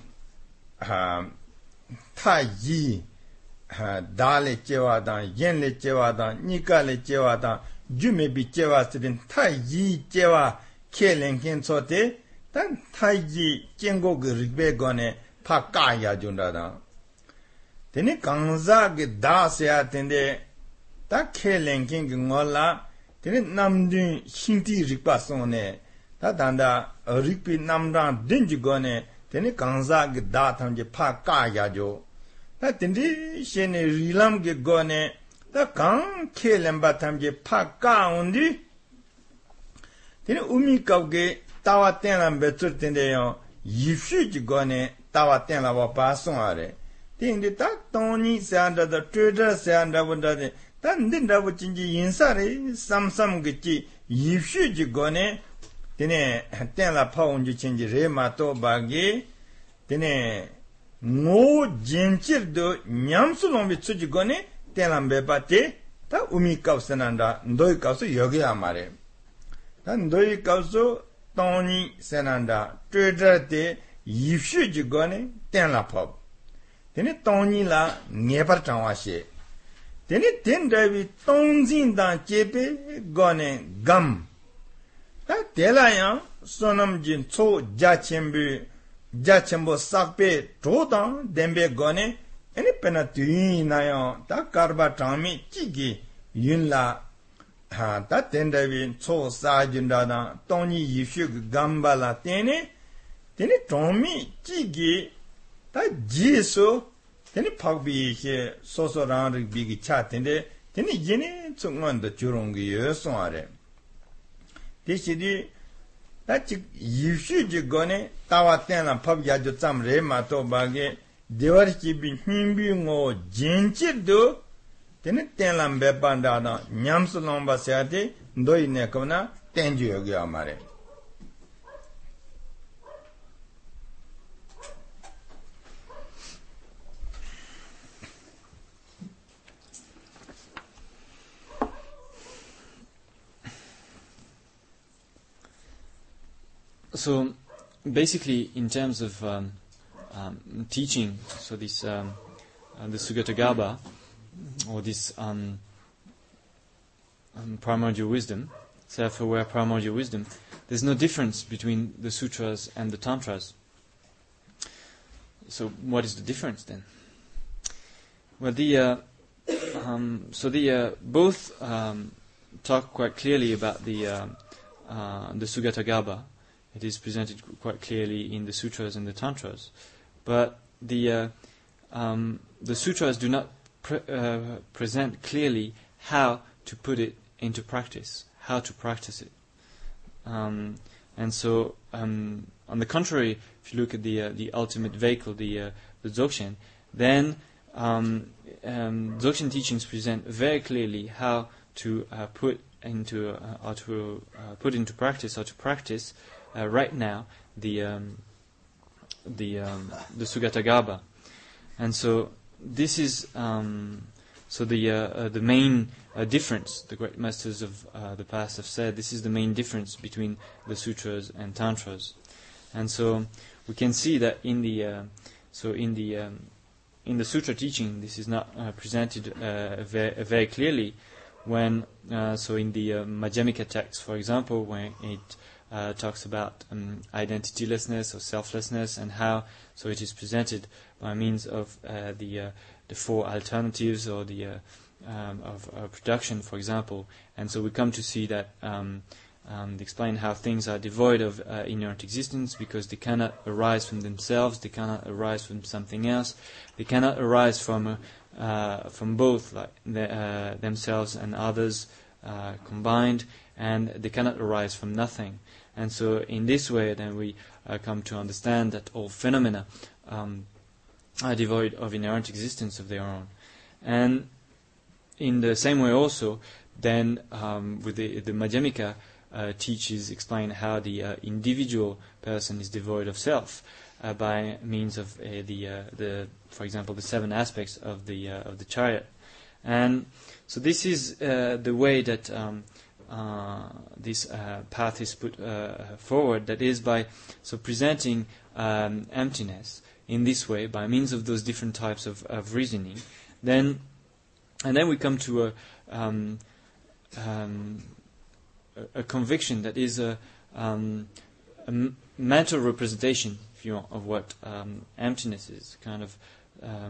ta yi da le chewa dan, yen le chewa dan, nika le chewa dan, jume bi chewa sirin ta yi chewa ke lenken so te tan ta yi kengo ge rikbe gone pa ka ya junda dan tene kangza ge da se ya tende ta ke lenken ge ngola tene namdun shinti rikpa so ne tā tāndā rīkpī namrāṅ dīñjī gōne tēne kāngsā kī dā tam jī pā kā yā jō tā tīndī shēne rīlām kī gōne tā kāng kē lēmbā tam jī pā kā undi tēne umī kāw kī tāwā tēnā mbēchur tēndē yō yīpshū jī gōne tāwā tēnā wā pā sōng ā rē tēndī tā tōngni sēndā tā tūdā sēndā wundā tā ndīndā wā chīnjī yīnsā rē samsam kī chī yīpshū jī gōne tene tenla paunju chenji re mato bagi tene ngo jenchir do nyamsu lombi tsuji goni tenla mbeba te ta umi kawsa nanda ndoi kawsa yogi amare ta ndoi kawsa toni senanda tuedra te yifshu ji goni tenla pao. Tene toni la ngebar changwa she. Tene ten ravi tongzin dan chepe goni gam. tēlā yāng sōnam jīn tsō jā chēmbī, jā chēmbō sākbē tō tāng dēmbē gōne, āni pēnā tūyīn nā yāng, tā kārbā tāngmī jī kī yun lā, tā tēndā wī tsō sā jīn rā tāng, tōngi yīshū kī gāmbā lā tēne, tēne tāngmī jī kī, tā jī sō, tēne pāk bī yīshē, sō sō rāng rīg bī kī chā tēne, tēne yīne tsō ngān tā chūrōng kī yō sōng ā rē. Te shidi, ta chik yivshu ji goni tawa tena pab yaju tsam re mato bagi, dewar shibi himbi ngo jinchir du, tena tenla mbepa ndada nyamsu lomba sayate, ndoi nekavna tenju yogyo amare. So, basically, in terms of um, um, teaching, so this um, uh, the Sugatagarbha, or this um, um, primordial wisdom, self-aware primordial wisdom, there's no difference between the sutras and the tantras. So, what is the difference then? Well, the uh, um, so the uh, both talk quite clearly about the uh, uh, the Sugatagarbha it is presented quite clearly in the sutras and the tantras. But the uh, um, the sutras do not pre- uh, present clearly how to put it into practice, how to practice it. Um, and so, um, on the contrary, if you look at the uh, the ultimate vehicle, the uh, the Dzogchen, then um, um, Dzogchen teachings present very clearly how to uh, put into uh, or to uh, put into practice or to practice uh, right now the um, the um, the Sugatagarbha, and so this is um, so the uh, uh, the main uh, difference. The great masters of uh, the past have said this is the main difference between the sutras and tantras, and so we can see that in the uh, so in the um, in the sutra teaching this is not presented very, very clearly when so in the Madhyamika text, for example, when it uh, talks about um, identitylessness or selflessness and how so it is presented by means of uh, the uh, the four alternatives or the uh, um, of uh, production, for example. And so we come to see that um, um, they explain how things are devoid of uh, inherent existence because they cannot arise from themselves, they cannot arise from something else, they cannot arise from from both like the, themselves and others combined, and they cannot arise from nothing. And so, in this way, then we uh, come to understand that all phenomena um, are devoid of inherent existence of their own. And in the same way, also, then um, with the, the Madhyamika uh, teaches explain how the uh, individual person is devoid of self uh, by means of uh, the uh, the for example the seven aspects of the of the chariot. And so this is the way that. Um, this uh, path is put uh, forward. That is by so presenting um, emptiness in this way by means of those different types of, of reasoning, then and then we come to a um, um, a, conviction that is a, um, a mental representation, if you want, of what um, emptiness is, kind of uh,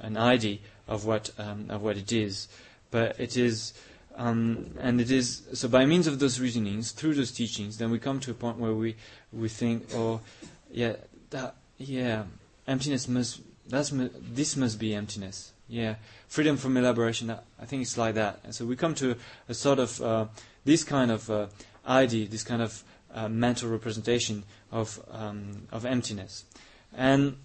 an idea of what um, of what it is, but it is. Um, and it is so by means of those reasonings, through those teachings, then we come to a point where we we think, oh, yeah, that yeah, emptiness must that's this must be emptiness. Yeah, freedom from elaboration. I think it's like that. And so we come to a sort of uh, this kind of uh, idea, this kind of uh, mental representation of um, of emptiness, and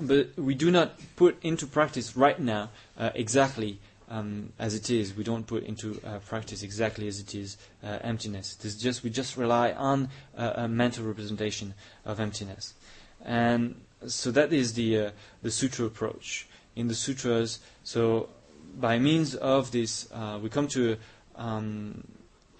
but we do not put into practice right now uh, exactly um, as it is. We don't put into uh, practice exactly as it is uh, emptiness. There's just we just rely on uh, a mental representation of emptiness, and so that is the uh, the sutra approach. In the sutras, so by means of this, uh, we come to um,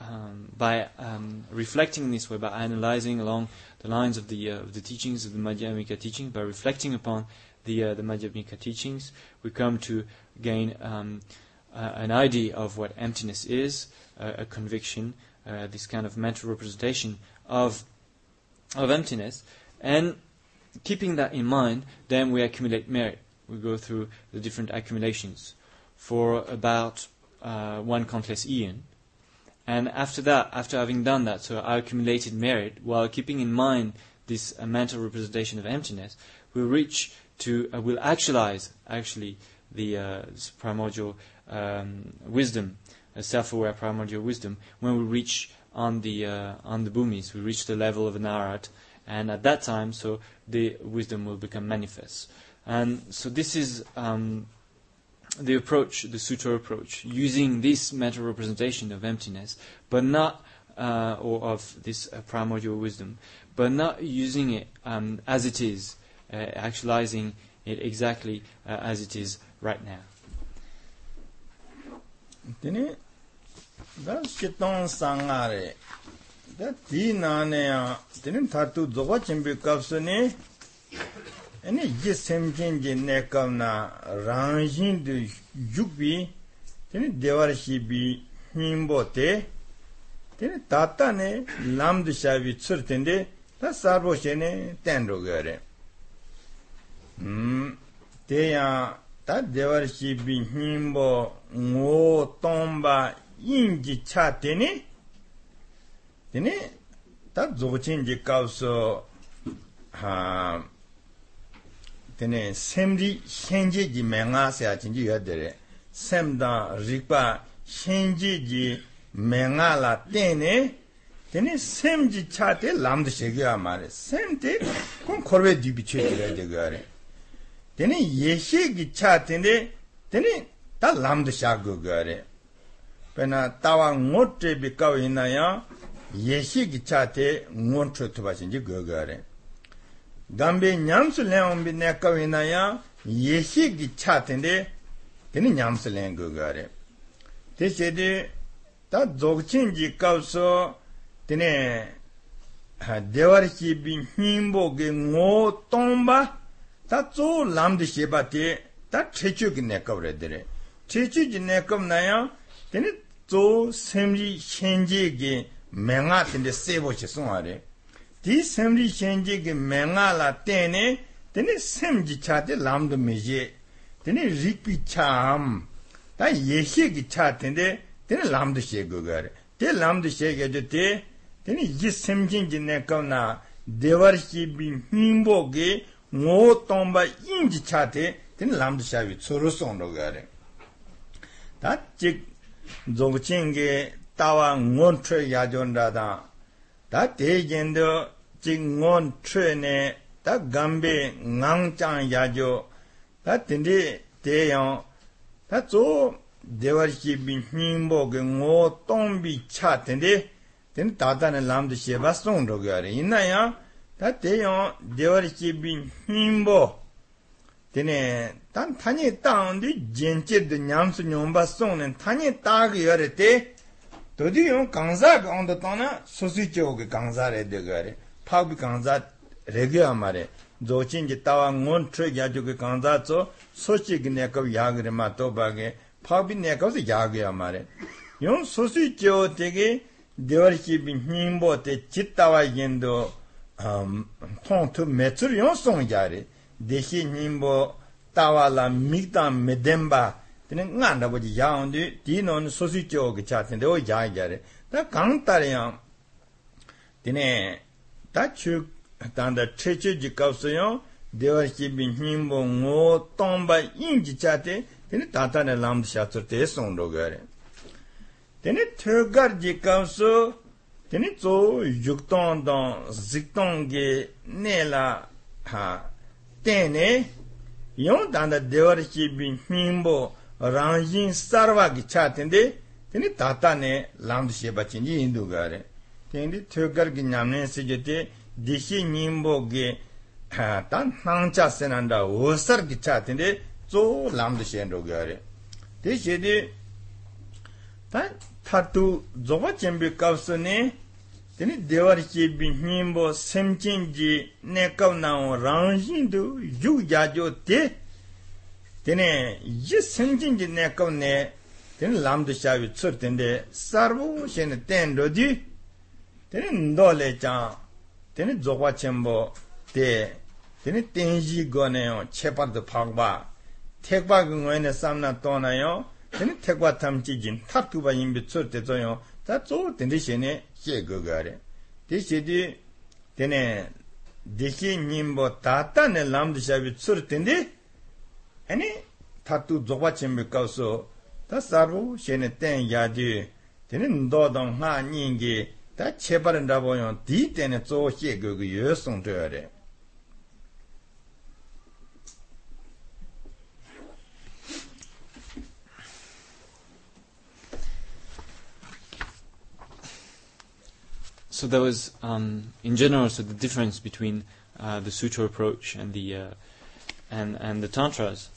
um, by um, reflecting in this way, by analyzing along the lines of the uh, of the teachings of the Madhyamika teaching, by reflecting upon the uh, the Madhyamika teachings, we come to gain um, uh, an idea of what emptiness is, uh, a conviction, uh, this kind of mental representation of of emptiness, and keeping that in mind, then we accumulate merit. We go through the different accumulations for about uh, one countless eon. And after that, after having done that, so I accumulated merit while keeping in mind this uh, mental representation of emptiness, we'll reach to, uh, will actualize actually the uh, primordial um, wisdom, a self-aware primordial wisdom, when we reach on the uh, on the bhumis, we reach the level of an arat, and at that time, so the wisdom will become manifest. And so this is um, the approach, the sutra approach, using this mental representation of emptiness, but not uh, or of this uh, primordial wisdom, but not using it um, as it is, uh, Uh, actualizing it exactly uh, as it is right now. Tene da shitong sangare da di nane ya tene tatu dogwa chimbi kapsu ne ene ye semchen je ne kamna ranjin du yukbi tene dewar shibi himbo te tene tata ne lamdu shabi tsur tende da sarbo shene ten ro gore 대야 다 대월시 비힘보 ngō tōmbā yīngi chā tēne tēne tā dzogchīn jī kāwsō tēne semri shenji jī mēngā sā chīn jī yodere semdā rīkpa shenji jī mēngā lā tēne tēne sem jī chā tē lāmdu shē gyā mā rē sem tē kōng korwē dībī chē jī yodere teni yeshe ki cha teni teni ta lamda shago gore pena tawa ngotre bi kawa ina ya yeshe ki cha te ngotre tuba shinji go gore gambe nyamsu leon bi ne kawa ina ya yeshe ki cha teni teni nyamsu leon go gore te shede ta dzogchen ji kawa so teni dewar ki bi nyingbo ge ngo tomba tā tsō lāṃ dī shēpa tē tā trēchū kī nēkab rē tērē trēchū kī nēkab nā yā tēne tsō sēmrī shēnjē kī mēngā tēne sēpo shē sōngā rē tī sēmrī shēnjē kī mēngā lā tēne tēne sēm jī chā tē lāṃ dō mē shē tēne rīk pī chā ām tā yē shē kī chā tēne tēne lāṃ dō shē kō gā rē tē lāṃ dō shē kē tē tēne yī sēm jī nēkab nā devar shē bī hīmbō kī ngō tōmbā yīngjī chātē tēn lāṃdhī shāvī tsūrū sōng rō gārē tā chīk dzōg chīngi tāwā ngōn chū yāchōn rā tā tā tē yendō chīk ngōn chū nē tā gāmbē ngāng chāng yāchō tā tēndē tē yāng tā tsō dēwār shībī nīmbō kē ngō tōmbī chā tēndē tēn tātā nē lāṃdhī shēvā sōng rō gārē inā yāng tā tē yōng dēwā rī chē bī hīmbō tēne tā tāñi tāng dī jēn chē dī ñām sū nyōng bā sōng nē tāñi tā kī yō rē tē tō dī yōng gāngzā gāng dā tāng nā sō sī chē wō kī gāngzā rē dē gā rē pāk bī gāngzā rē gā mā rē dzō chīn jī tāwā ngōn trē yā chō kī gāngzā tsō sō chī kī nē kāp yā gā rē mā tō bā gā pāk bī nē kāp sī yā gā mā rē yōng sō sī chē wō tē kī dēwā rī chē bī hīmbō tē chī tāwā yēn dō tōng tū mē tsūr yōng sōng yārī dēshī nīmbō tāwā lā mīk tā mē dēmbā tēne ngā rā bō jī yāng dī tī nōn sōsī chō kī chā tēne dē wō yā yārī tā kāng tā rī yāng tēne tā chū tānda chē chū jī kāp sō yōng dēwā shī bī nīmbō ngō tōng bā yīng jī chā tē tēne tā tā nē lām dī shā tsūr tē sōng rō gārī tēne tē gār jī kāp sō teni tso yuktong tong ziktong ge ne la ha teni yon tanda dewar shibi mimbo rangjin sarwa ki cha tende teni tata ne lamdu sheba chenji hindu gare teni thokar ki nyamne se je te dishi mimbo ge tan nangcha senanda osar ki cha tende tso lamdu shendo gare te she de tan 타투 조바 쳔비 카우스니 데니 데와르치 비힘보 셈친지 네카우나오 랑신도 유야조테 데네 이 셈친지 네카우네 데니 람드샤비 츠르텐데 사르보 셴 텐로디 데니 ndolechang 데니 조바 쳔보 데 데니 텐지 고네요 쳔파드 파바 택바 그거에는 삼나 떠나요 teni tekwa tamchi jin tatkuba yinbi tsor te zoyon ta tsor teni shene xie go gare te shedi teni deki nyingbo tata ne lamdi shabi tsor teni eni tatu dzogwa chenbi kawso ta sarvo shene ten yadi teni ndo dong ha nyingi ta chebar ndaboyon di teni tsor xie go go yo song to yore So there was, um, in general, so the difference between uh, the sutra approach and the uh, and and the tantras.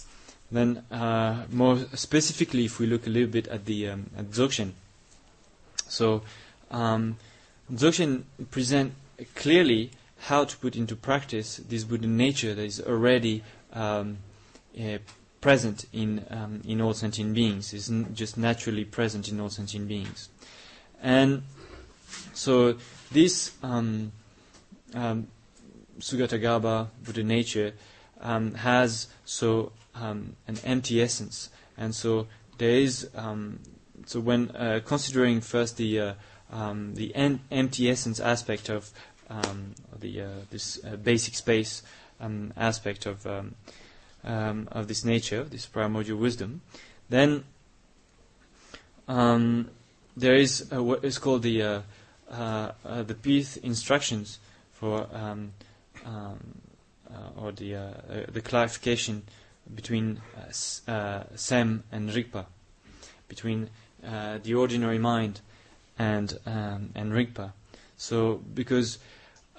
Then, uh, more specifically, if we look a little bit at the um, at Dzogchen, so um, Dzogchen present clearly how to put into practice this Buddha nature that is already um, uh, present in um, in all sentient beings. Is n- just naturally present in all sentient beings, and so this um, um, Sugatagarbha Buddha nature um, has so um, an empty essence, and so there is um, so when uh, considering first the uh, um, the en- empty essence aspect of the uh, this uh, basic space aspect of of this nature, this primordial wisdom, then there is what is called the uh, the pith instructions for um, um, uh, or the uh, uh, the clarification between uh, uh, sem and rigpa, between uh, the ordinary mind and um, and rigpa. So because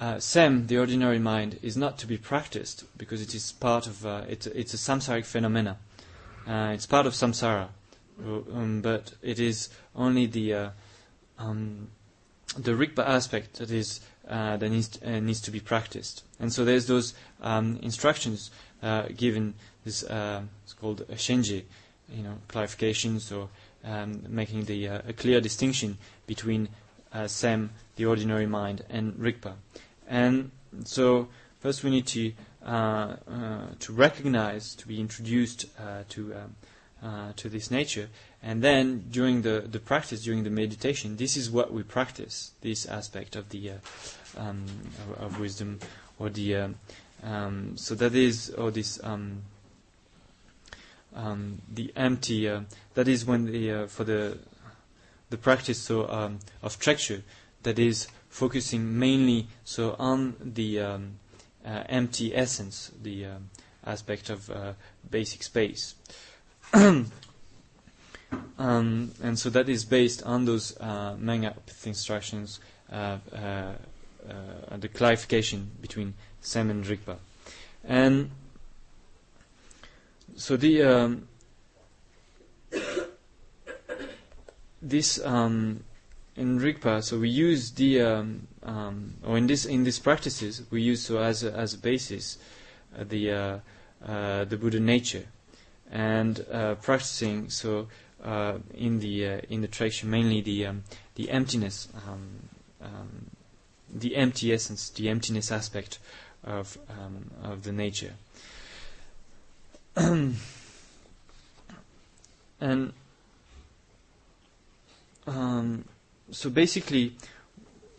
uh, sem, the ordinary mind, is not to be practiced because it is part of uh, it's it's a samsaric phenomena. Uh, it's part of samsara, um, but it is only the uh, um, the rigpa aspect that is uh, that needs to, uh, needs to be practiced. And so there's those um, instructions uh, given. This uh, it's called a shenji, you know, clarifications or um, making the uh, a clear distinction between uh, sem, the ordinary mind, and rigpa. And so first we need to to recognize, to be introduced to um, uh, to this nature, and then during the, the practice, during the meditation, this is what we practice, this aspect of the uh, um, of, of wisdom, or the um, um, so that is or this um, um, the empty. Uh, that is when the uh, for the the practice so um, of trekchö, that is focusing mainly so on the um, uh, empty essence, the aspect of uh, basic space. um, and so that is based on those uh, manga instructions, uh, uh, uh, the clarification between sem and Rigpa. And so the um, this um, in Rigpa, so we use the um, um, or in this in these practices we use so as a, as a basis uh, the uh, the Buddha nature, and uh, practicing so uh, in the uh, in the tradition mainly the um, the emptiness, um, um, the empty essence, the emptiness aspect of um, of the nature. and um, so basically,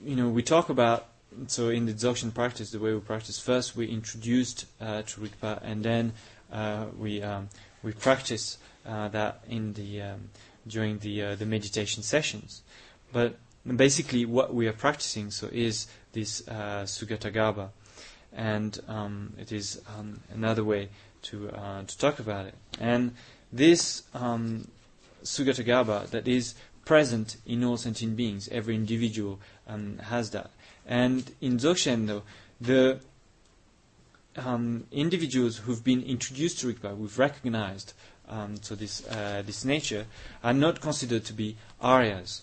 you know, we talk about so in the Dzogchen practice, the way we practice, first we introduced uh, Rigpa, and then uh, we um, we practice uh, that in the um, during the uh, the meditation sessions. But basically, what we are practicing so is this uh, Sugatagarbha, and um, it is um, another way to uh, to talk about it. And this um, Sugatagarbha that is present in all sentient beings, every individual um, has that. And in Dzogchen, though, the um, individuals who've been introduced to Rigpa, we've recognized um, so this uh, this nature, are not considered to be Aryas.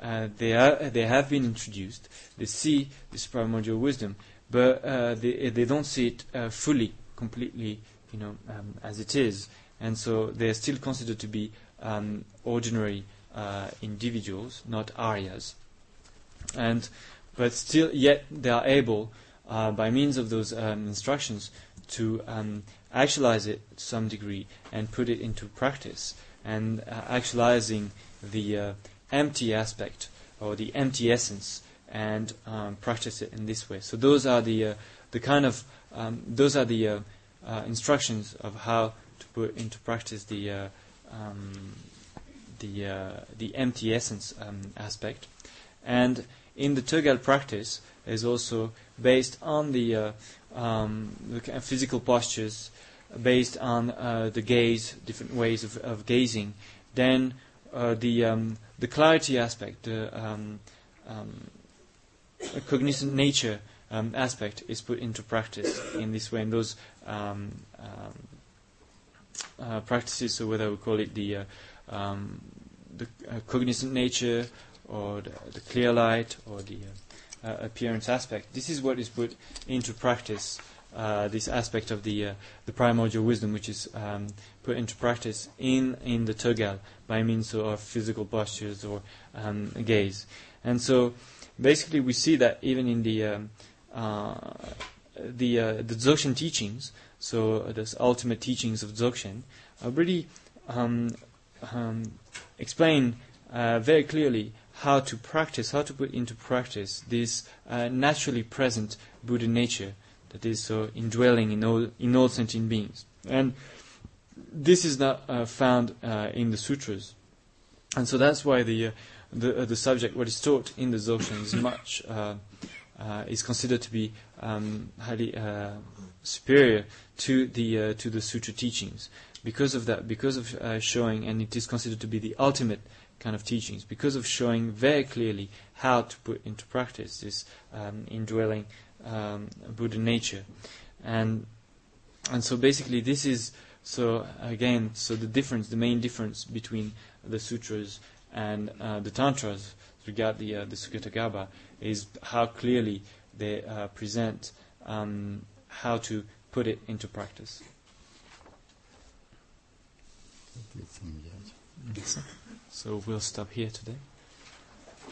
Uh, they are they have been introduced. They see this primordial wisdom, but uh, they they don't see it uh, fully, completely, you know, um, as it is, and so they are still considered to be um, ordinary uh, individuals, not Aryas. And but still, yet they are able, uh, by means of those um, instructions, to um, actualize it to some degree and put it into practice. And uh, actualizing the uh, empty aspect or the empty essence and um, practice it in this way. So those are the uh, the kind of um, those are the uh, uh, instructions of how to put into practice the um, the the empty essence um, aspect. And in the Tögal practice is also based on the, uh, um, the physical postures, based on uh, the gaze, different ways of, of gazing. Then uh, the um, the clarity aspect, the um, um cognizant nature um, aspect is put into practice in this way. And those um, uh, practices, so whether we call it the uh, the uh, cognizant nature or the, the clear light or the uh, uh, appearance aspect. This is what is put into practice. Uh, this aspect of the uh, the primordial wisdom, which is um, put into practice in in the Tögal by means of physical postures or um, gaze, and so basically we see that even in the um, uh, the uh, the Dzogchen teachings, so the ultimate teachings of Dzogchen, are really um, um, explain very clearly how to practice, how to put into practice this uh, naturally present Buddha nature that is so indwelling in all, in all sentient beings. And this is not uh, found uh, in the sutras. And so that's why the, uh, the, uh, the subject, what is taught in the Dzogchen, is much, uh, is considered to be um, highly superior to the, to the sutra teachings. Because of that, because of showing, and it is considered to be the ultimate kind of teachings because of showing very clearly how to put into practice this um, indwelling um, Buddha nature, and and so basically this is so again so the difference, the main difference between the sutras and uh, the tantras regard the uh, the Sugatagarbha is how clearly they uh, present um, how to put it into practice. So we'll stop here today.